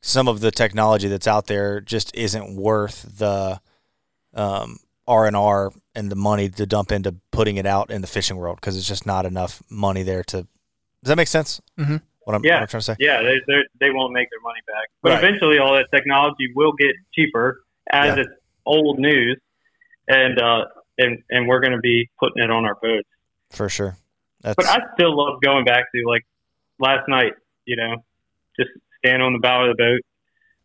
some of the technology that's out there just isn't worth the um R and R and the money to dump into putting it out in the fishing world because it's just not enough money there to. Does that make sense? Mhm. What I'm, Yeah. what I'm trying to say. Yeah, they they they won't make their money back, but Right. eventually all that technology will get cheaper as Yeah. it's old news, and uh and and we're going to be putting it on our boats. For sure. That's But I still love going back to like last night. You know, just stand on the bow of the boat,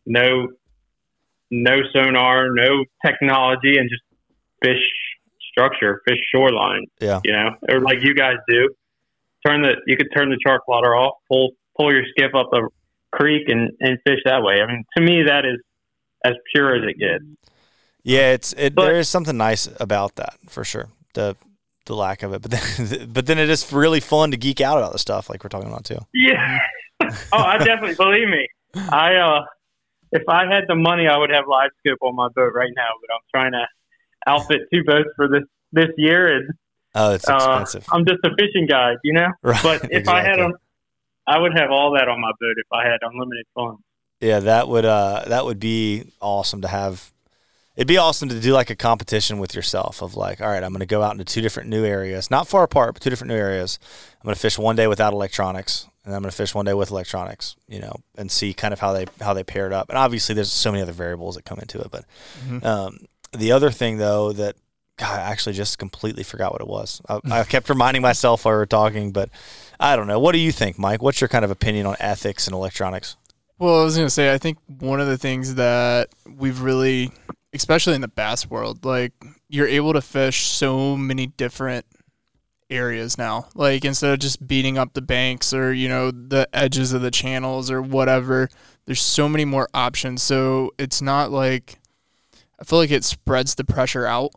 no no sonar, no technology, and just fish structure, fish shoreline. Yeah. You know, or like you guys do. Turn the you could turn the chart plotter off, pull pull your skiff up a creek and and fish that way. I mean, to me that is as pure as it gets. Yeah, it's it. But- there is something nice about that for sure. The the lack of it, but then but then it is really fun to geek out about the stuff like we're talking about too. Yeah. oh, I definitely believe me. I uh, if I had the money, I would have live scope on my boat right now. But I'm trying to outfit two boats for this this year, and Oh, it's uh, expensive. I'm just a fishing guide, you know. right. But if I had them, I would have all that on my boat if I had unlimited funds. Yeah, that would uh that would be awesome to have. It'd be awesome to do like a competition with yourself of like, all right, I'm going to go out into two different new areas, not far apart, but two different new areas. I'm going to fish one day without electronics, and I'm going to fish one day with electronics, you know, and see kind of how they how they paired up. And obviously, there's so many other variables that come into it. But Mhm. um, the other thing though that God, I actually just completely forgot what it was. I, I kept reminding myself while we were talking, but I don't know. What do you think, Mike? What's your kind of opinion on ethics and electronics? Well, I was gonna say, I think one of the things that we've really, especially in the bass world, like you're able to fish so many different areas now. Like instead of just beating up the banks or you know the edges of the channels or whatever, there's so many more options. So it's not like I feel like it spreads the pressure out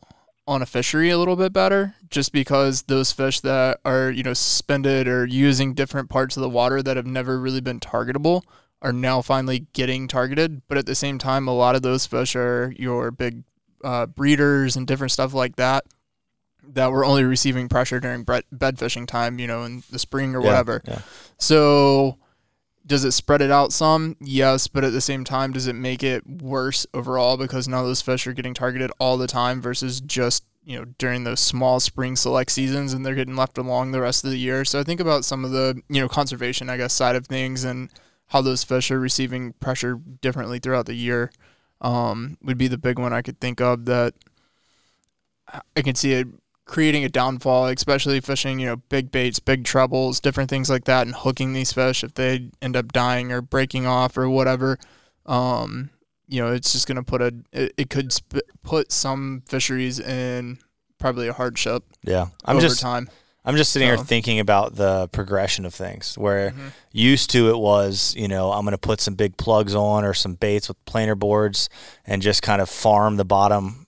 on a fishery a little bit better just because those fish that are you know suspended or using different parts of the water that have never really been targetable are now finally getting targeted. But at the same time, a lot of those fish are your big uh, breeders and different stuff like that that were only receiving pressure during bed fishing time, you know, in the spring or Yeah, whatever. yeah. So does it spread it out some? Yes, but at the same time, does it make it worse overall because now those fish are getting targeted all the time versus just you know during those small spring select seasons and they're getting left along the rest of the year. So I think about some of the you know conservation, I guess, side of things and how those fish are receiving pressure differently throughout the year. Um, would be the big one I could think of that I can see it creating a downfall, especially fishing, you know, big baits, big trebles, different things like that, and hooking these fish if they end up dying or breaking off or whatever. Um, you know, it's just going to put a, it, it could sp- put some fisheries in probably a hardship Yeah, I'm over just time. I'm just sitting here thinking about the progression of things. Where Mhm. used to it was, you know, I'm going to put some big plugs on or some baits with planer boards and just kind of farm the bottom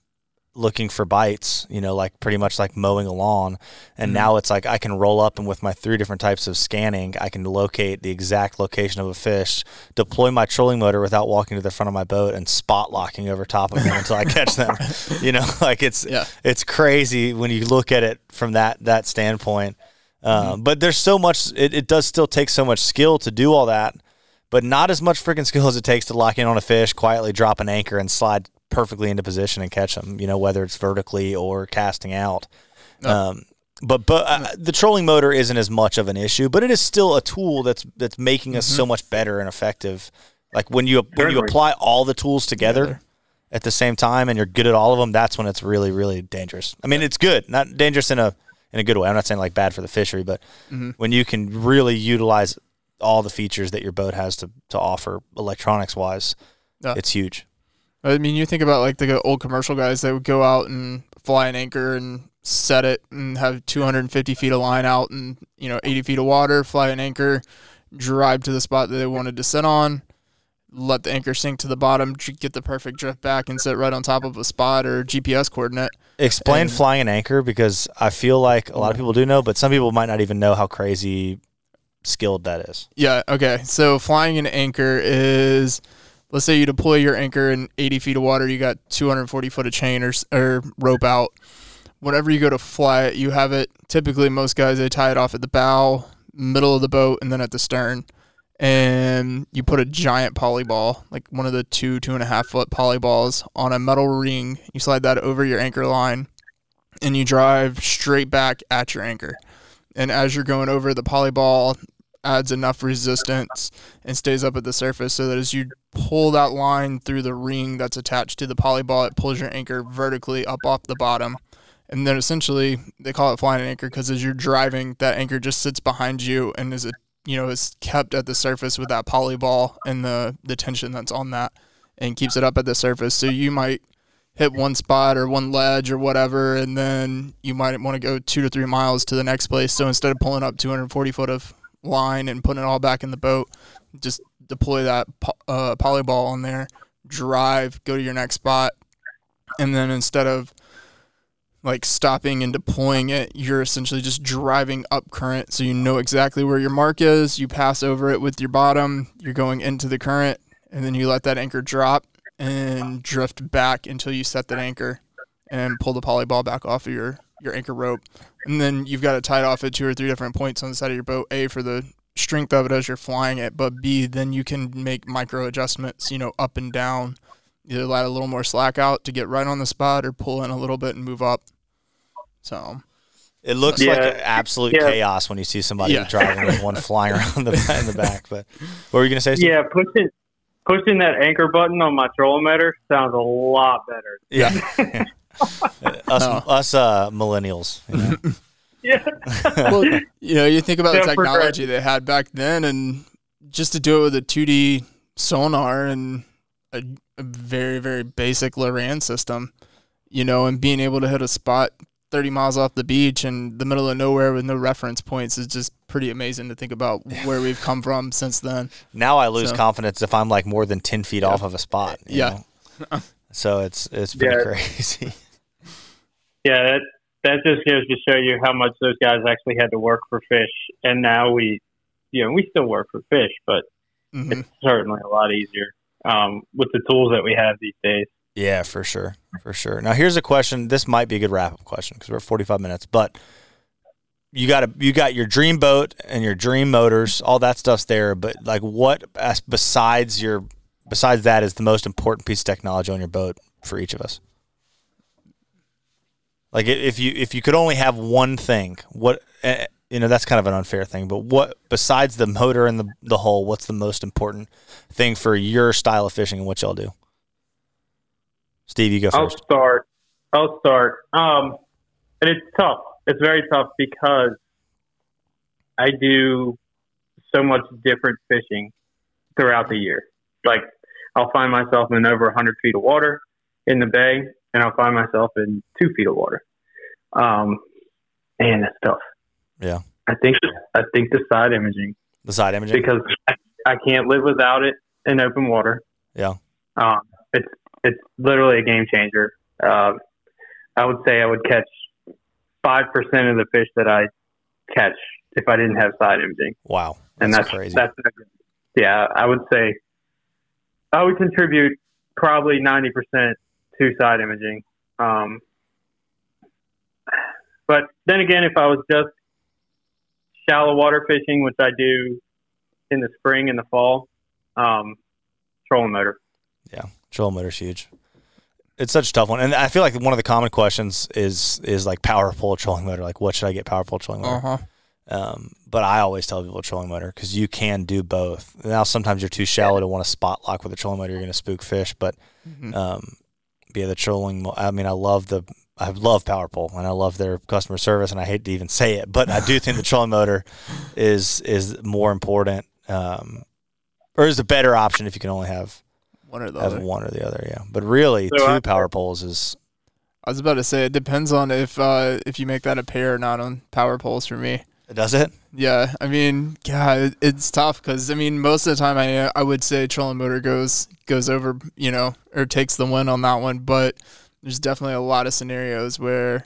looking for bites, you know, like pretty much like mowing a lawn. And Mhm. now it's like I can roll up and with my three different types of scanning, I can locate the exact location of a fish, deploy my trolling motor without walking to the front of my boat and spot locking over top of them until I catch them. You know, like it's Yeah. it's crazy when you look at it from that that standpoint. Um, But there's so much. It, it does still take so much skill to do all that, but not as much freaking skill as it takes to lock in on a fish, quietly drop an anchor, and slide perfectly into position and catch them. You know, whether it's vertically or casting out. No. Um, but but uh, the trolling motor isn't as much of an issue, but it is still a tool that's that's making us so much better and effective. Like when you when you apply all the tools together Together. at the same time and you're good at all of them, that's when it's really really dangerous. I mean, it's good, not dangerous in a in a good way. I'm not saying like bad for the fishery, but Mhm. when you can really utilize all the features that your boat has to to offer electronics wise, Yeah. it's huge. I mean, you think about like the old commercial guys that would go out and fly an anchor and set it and have 250 feet of line out and you know 80 feet of water, fly an anchor, drive to the spot that they wanted to sit on, let the anchor sink to the bottom, get the perfect drift back, and sit right on top of a spot or GPS coordinate. Explain And- flying an anchor because I feel like a lot of people do know, but some people might not even know how crazy skilled that is. Yeah. Okay. So flying an anchor is, let's say you deploy your anchor in 80 feet of water. You got 240 foot of chain or, or rope out. Whenever you go to fly it, you have it. Typically, most guys they tie it off at the bow, middle of the boat, and then at the stern. And you put a giant polyball, like one of the two two and a half foot polyballs, on a metal ring. You slide that over your anchor line, and you drive straight back at your anchor. And as you're going over, the polyball adds enough resistance and stays up at the surface so that as you pull that line through the ring that's attached to the polyball, it pulls your anchor vertically up off the bottom. And then essentially, they call it flying an anchor because as you're driving, that anchor just sits behind you and is a you know is kept at the surface with that polyball and the the tension that's on that, and keeps it up at the surface. So you might hit one spot or one ledge or whatever, and then you might want to go two to three miles to the next place. So instead of pulling up 240 foot of line and putting it all back in the boat, just deploy that uh, polyball on there, drive, go to your next spot, and then instead of like stopping and deploying it, you're essentially just driving up current. So you know exactly where your mark is. You pass over it with your bottom, you're going into the current, and then you let that anchor drop and drift back until you set that anchor and pull the polyball back off of your, your anchor rope. And then you've got it tied off at two or three different points on the side of your boat. A for the strength of it as you're flying it, but B then you can make micro adjustments, you know, up and down. Either let a little more slack out to get right on the spot or pull in a little bit and move up. So It looks like Yeah. an absolute Yeah. chaos when you see somebody Yeah. driving with one flying around the in the back. But what were you going to say? Steve? Yeah, pushing pushing that anchor button on my trolling motor sounds a lot better. Yeah. us No. us uh, millennials. You know? Yeah. well, you know, you think about the Yeah, for technology they had back then, and just to do it with a 2D sonar and a, a very, very basic Loran system, you know, and being able to hit a spot 30 miles off the beach in the middle of nowhere with no reference points is just pretty amazing to think about where we've come from since then. Now I lose So- confidence if I'm like more than ten feet off of a spot. you Yeah. know? so it's it's pretty Yeah. crazy. Yeah, that that just goes to show you how much those guys actually had to work for fish, and now we, you know, we still work for fish, but Mhm. it's certainly a lot easier um, with the tools that we have these days. Yeah, for sure, for sure. Now here's a question. This might be a good wrap up question because we're at 45 minutes, but you got a you got your dream boat and your dream motors, all that stuff's there. But like, what besides your besides that is the most important piece of technology on your boat for each of us? Like, if you if you could only have one thing, what eh, you know, that's kind of an unfair thing. But what besides the motor and the the hull, what's the most important thing for your style of fishing and what y'all do? Steve, you go first. I'll start. I'll start. Um, and it's tough. It's very tough because I do so much different fishing throughout the year. Like I'll find myself in over 100 feet of water in the bay, and I'll find myself in two feet of water. Um, and it's tough. Yeah. I think I think the side imaging The side imaging. because I, I can't live without it in open water. Yeah. Um, it's it's literally a game changer. Um, I would say I would catch five percent of the fish that I catch if I didn't have side imaging. Wow, and that's that's crazy. That's yeah. I would say I would contribute probably ninety percent to side imaging. Um, but then again, if I was just shallow water fishing, which I do in the spring and the fall, um, trolling motor. Yeah, trolling motor's huge. It's such a tough one, and I feel like one of the common questions is is like power pole trolling motor. Like, what should I get power pole trolling motor? Uh huh. Um, but I always tell people trolling motor because you can do both. Now sometimes you're too shallow to want to spot lock with a trolling motor. You're going to spook fish, but Mhm. um, yeah, the trolling. mo- I mean, I love the I love power pole and I love their customer service, and I hate to even say it, but I do think the trolling motor is is more important, um, or is a better option if you can only have One or the have other. one or the other. Yeah, but really, So two I- power poles is I was about to say it depends on if uh, if you make that a pair or not on power poles for me. Does it. Yeah, I mean, God, it- it's tough because I mean, most of the time I I would say trolling motor goes goes over, you know, or takes the win on that one. But there's definitely a lot of scenarios where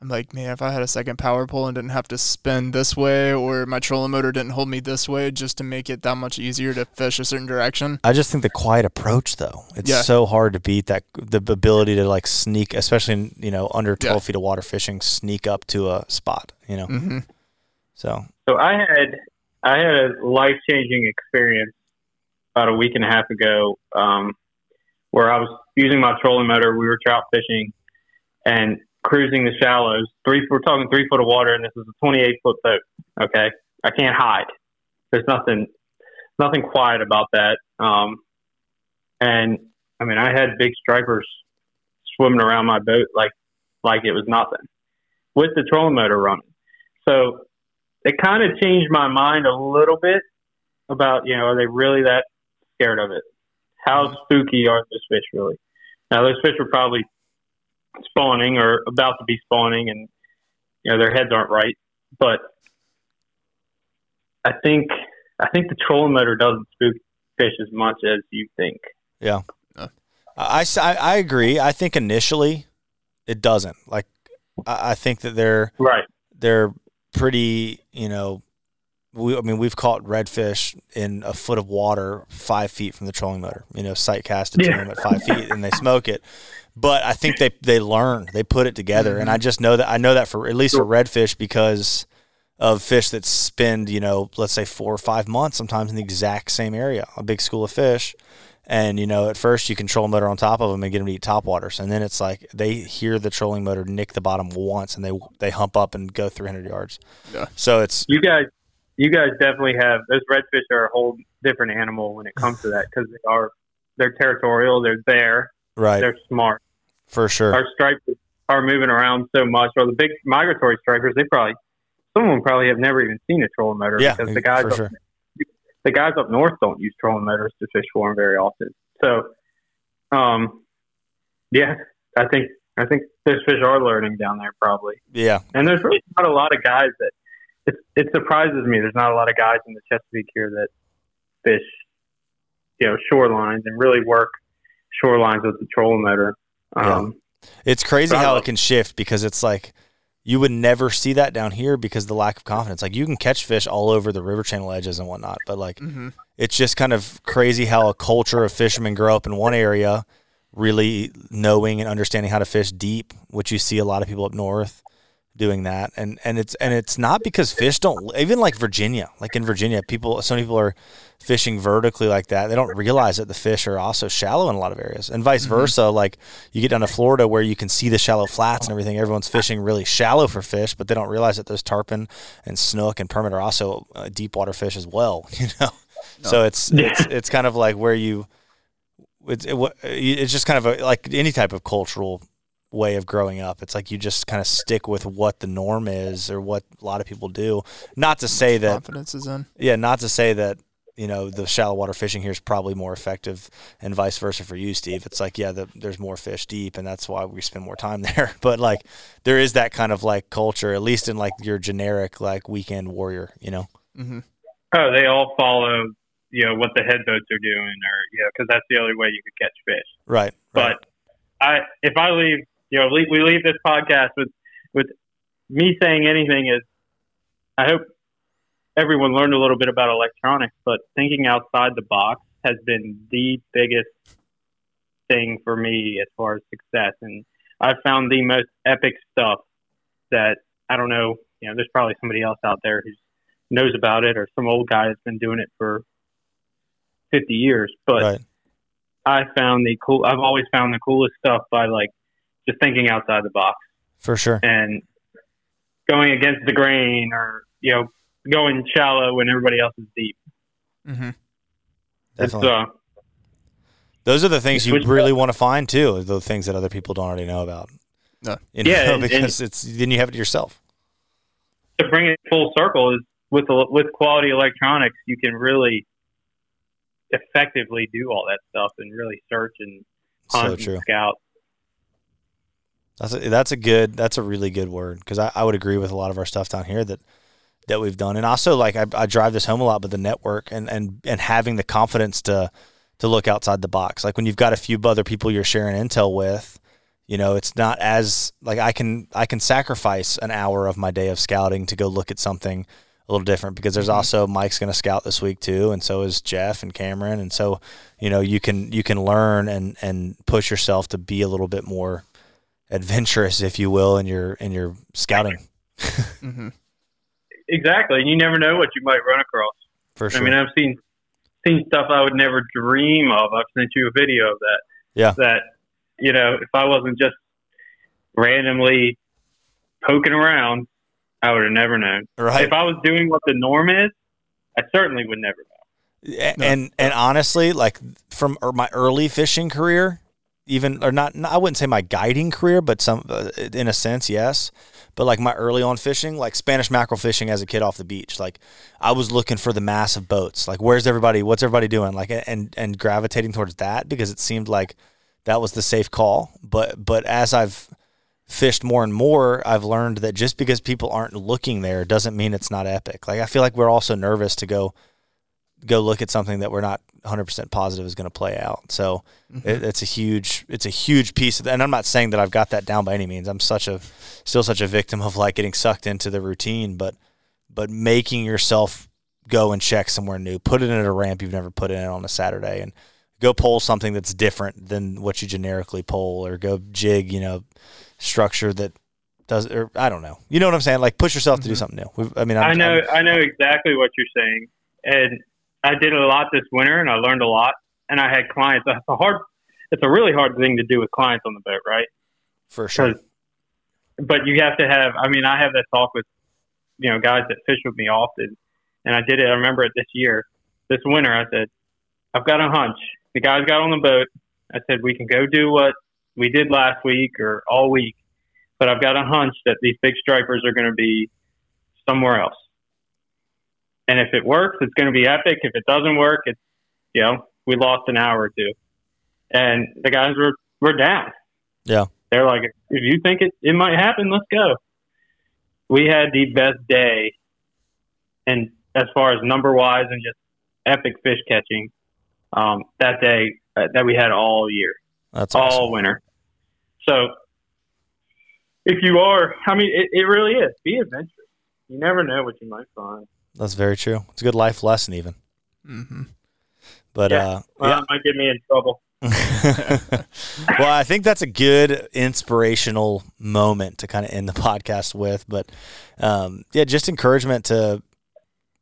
I'm like, man, if I had a second power pole and didn't have to spin this way, or my trolling motor didn't hold me this way, just to make it that much easier to fish a certain direction. I just think the quiet approach, though, it's Yeah. so hard to beat that the ability to like sneak, especially you know under twelve Yeah. feet of water fishing, sneak up to a spot. You know, hmm so So I had I had a life changing experience about a week and a half ago, um, where I was using my trolling motor. We were trout fishing and cruising the shallows. Three we're talking three foot of water, and this is a twenty eight foot boat. Okay, I can't hide. There's nothing nothing quiet about that. Um, and I mean, I had big stripers swimming around my boat like like it was nothing with the trolling motor running. So it kind of changed my mind a little bit about you know are they really that scared of it? How mm-hmm. spooky are those fish really? Now those fish are probably spawning or about to be spawning, and you know their heads aren't right. But I think I think the trolling motor doesn't spook fish as much as you think. I, I, I agree. I think initially it doesn't. Like I, I think that they're Right. they're pretty. You know, we I mean we've caught redfish in a foot of water, five feet from the trolling motor. You know, sight casted to them at five feet, and they smoke it. But I think they they learn, they put it together, and I just know that I know that for at least for redfish because of fish that spend you know let's say four or five months sometimes in the exact same area, a big school of fish. And you know, at first you control motor on top of them and get them to eat top waters, and then it's like they hear the trolling motor nick the bottom once, and they they hump up and go 300 yards. Yeah. So it's You guys, you guys definitely have those redfish are a whole different animal when it comes to that because they are they're territorial, they're there, right they're smart. for sure. Our stripers are moving around so much, or the big migratory stripers, they probably some of them probably have never even seen a trolling motor Yeah, because the guys for up, sure. The guys up north don't use trolling motors to fish for them very often. So, um, yeah, I think I think those fish are learning down there probably. Yeah, And there's really not a lot of guys that it, it surprises me. There's not a lot of guys in the Chesapeake here that fish, you know, shorelines and really work shorelines with the trolling motor. Um, it's crazy how it can shift because it's like you would never see that down here because of the lack of confidence. Like you can catch fish all over the river channel edges and whatnot, but like hmm it's just kind of crazy how a culture of fishermen grow up in one area, really knowing and understanding how to fish deep, which you see a lot of people up north doing that. And and it's and it's not because fish don't even like Virginia, like in Virginia, people so many people are fishing vertically like that. They don't realize that the fish are also shallow in a lot of areas. And vice versa, like you get down to Florida where you can see the shallow flats and everything. Everyone's fishing really shallow for fish, but they don't realize that those tarpon and snook and permit are also uh, deep water fish as well, you know. So it's Yeah. it's it's kind of like where you it's it, it's just kind of a, like any type of cultural way of growing up. It's like you just kind of stick with what the norm is or what a lot of people do. Not to say that Confidence is in. yeah, not to say that you know the shallow water fishing here is probably more effective and vice versa for you, Steve. It's like yeah, the, there's more fish deep, and that's why we spend more time there. But like there is that kind of like culture, at least in like your generic like weekend warrior, you know. hmm oh, they all follow, you know, what the head boats are doing, or you know, because that's the only way you could catch fish. Right. right. But I, if I leave, You know, we, we leave this podcast with with me saying anything is. I hope everyone learned a little bit about electronics, but thinking outside the box has been the biggest thing for me as far as success. And I've found the most epic stuff that I don't know. You know, there's probably somebody else out there who knows about it, or some old guy that's been doing it for 50 years. But Right. I found the cool. I've always found the coolest stuff by like just thinking outside the box For sure. and going against the grain, or you know, going shallow when everybody else is deep. Mm-hmm. Definitely. uh, Those are the things you Switch really want to find too. The things that other people don't already know about. No. You know, Yeah, and- because it's then you have it yourself. to bring it full circle is with with quality electronics, you can really effectively do all that stuff and really search and hunt So and true. scout. That's a, that's a good. That's a really good word because I, I would agree with a lot of our stuff down here that that we've done, and also like I, I drive this home a lot, but the network and and and having the confidence to to look outside the box. Like when you've got a few other people you're sharing intel with, you know, it's not as like I can I can sacrifice an hour of my day of scouting to go look at something a little different because there's Mhm. also Mike's going to scout this week too, and so is Jeff and Cameron, and so you know you can you can learn and and push yourself to be a little bit more adventurous, if you will, in your in your scouting Mm-hmm. Exactly, and you never know what you might run across. for sure. I mean, I've seen seen stuff I would never dream of. I've sent you a video of that. Yeah. That you know, if I wasn't just randomly poking around, I would have never known. right. If I was doing what the norm is, I certainly would never know. A- No. and and honestly, like from er- my early fishing career, even or not, I wouldn't say my guiding career, but some uh, in a sense, yes. But like my early on fishing, like Spanish mackerel fishing as a kid off the beach, like I was looking for the massive boats. Like, where's everybody? What's everybody doing? Like, and and gravitating towards that because it seemed like that was the safe call. But but as I've fished more and more, I've learned that just because people aren't looking there doesn't mean it's not epic. Like I feel like we're also nervous to go go look at something that we're not 100% positive is going to play out. So Mm-hmm. it, it's a huge it's a huge piece of that. And I'm not saying that I've got that down by any means. I'm such a still such a victim of like getting sucked into the routine, but but making yourself go and check somewhere new, put it in at a ramp you've never put in on a Saturday and go pull something that's different than what you generically pull or go jig, you know, structure that does or I don't know. You know what I'm saying? Like push yourself to do Mhm. something new. We've, I mean, I'm, I know, I'm- I know exactly what you're saying, and I did a lot this winter, and I learned a lot. And I had clients. It's a hard, it's a really hard thing to do with clients on the boat, right? for sure. But you have to have. I mean, I have that talk with, you know, guys that fish with me often, and I did it. I remember it this year, this winter. I said, I've got a hunch. The guys got on the boat. I said we can go do what we did last week or all week, but I've got a hunch that these big stripers are going to be somewhere else. And if it works, it's going to be epic. If it doesn't work, it's you know we lost an hour or two, and the guys were were down. Yeah. they're like, if you think it it might happen, let's go. We had the best day, and as far as number wise and just epic fish catching, um, that day uh, that we had all year That's awesome. all winter. So if you are, I mean, it, it really is. Be adventurous. You never know what you might find. That's very true. It's a good life lesson, even. Mm-hmm. But Yeah. uh, Well, yeah. it might get me in trouble. well, I think that's a good inspirational moment to kind of end the podcast with. But um, yeah, just encouragement to,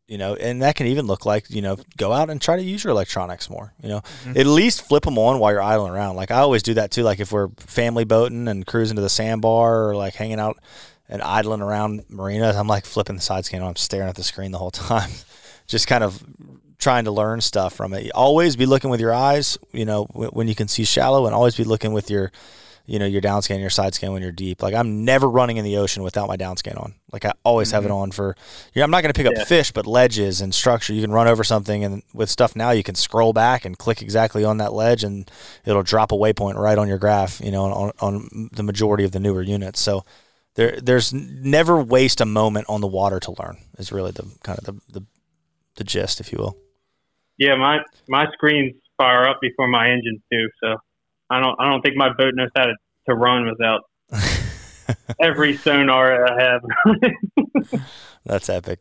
you know, and that can even look like, you know, go out and try to use your electronics more. You know, Mhm. at least flip them on while you're idling around. Like I always do that too. Like if we're family boating and cruising to the sandbar or like hanging out and idling around marinas, I'm like flipping the side scan. I'm staring at the screen the whole time, just kind of trying to learn stuff from it. Always be looking with your eyes, you know, when you can see shallow, and always be looking with your, you know, your down scan, your side scan when you're deep. Like I'm never running in the ocean without my down scan on. Like I always have it mm-hmm. on for. You know, I'm not going to pick up Yeah. fish, but ledges and structure. You can run over something, and with stuff now, you can scroll back and click exactly on that ledge, and it'll drop a waypoint right on your graph. You know, on, on the majority of the newer units. So. There, there's never waste a moment on the water to learn. Is really the kind of the, the, the gist, if you will. Yeah, my my screens fire up before my engines do. So I don't I don't think my boat knows how to, to run without every sonar I have. That's epic.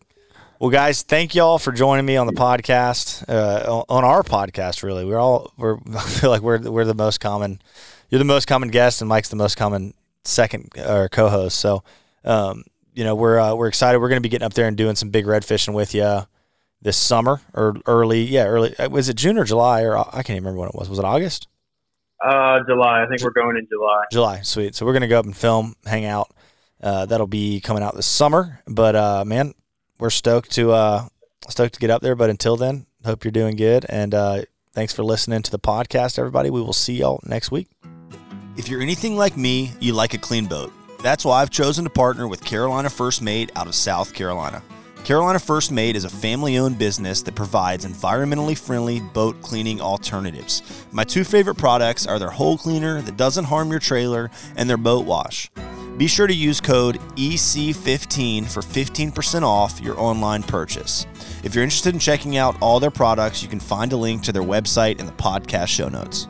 Well, guys, thank y'all for joining me on the podcast, uh, on our podcast. Really, we're all we're I feel like we're we're the most common. You're the most common guest, and Mike's the most common second or co-host. So, um, you know, we're uh, we're excited. We're going to be getting up there and doing some big red fishing with you this summer or early. Yeah, early. Uh, was it June or July or I can't even remember when it was. Was it August? Uh, July. I think we're going in July. July, sweet. So we're gonna go up and film, hang out. Uh, that'll be coming out this summer. But uh, man, we're stoked to uh, stoked to get up there. But until then, hope you're doing good. And uh, thanks for listening to the podcast, everybody. We will see y'all next week. If you're anything like me, you like a clean boat. That's why I've chosen to partner with Carolina First Mate out of South Carolina. Carolina First Mate is a family owned business that provides environmentally friendly boat cleaning alternatives. My two favorite products are their hull cleaner that doesn't harm your trailer and their boat wash. Be sure to use code EC15 for 15% off your online purchase. If you're interested in checking out all their products, you can find a link to their website in the podcast show notes.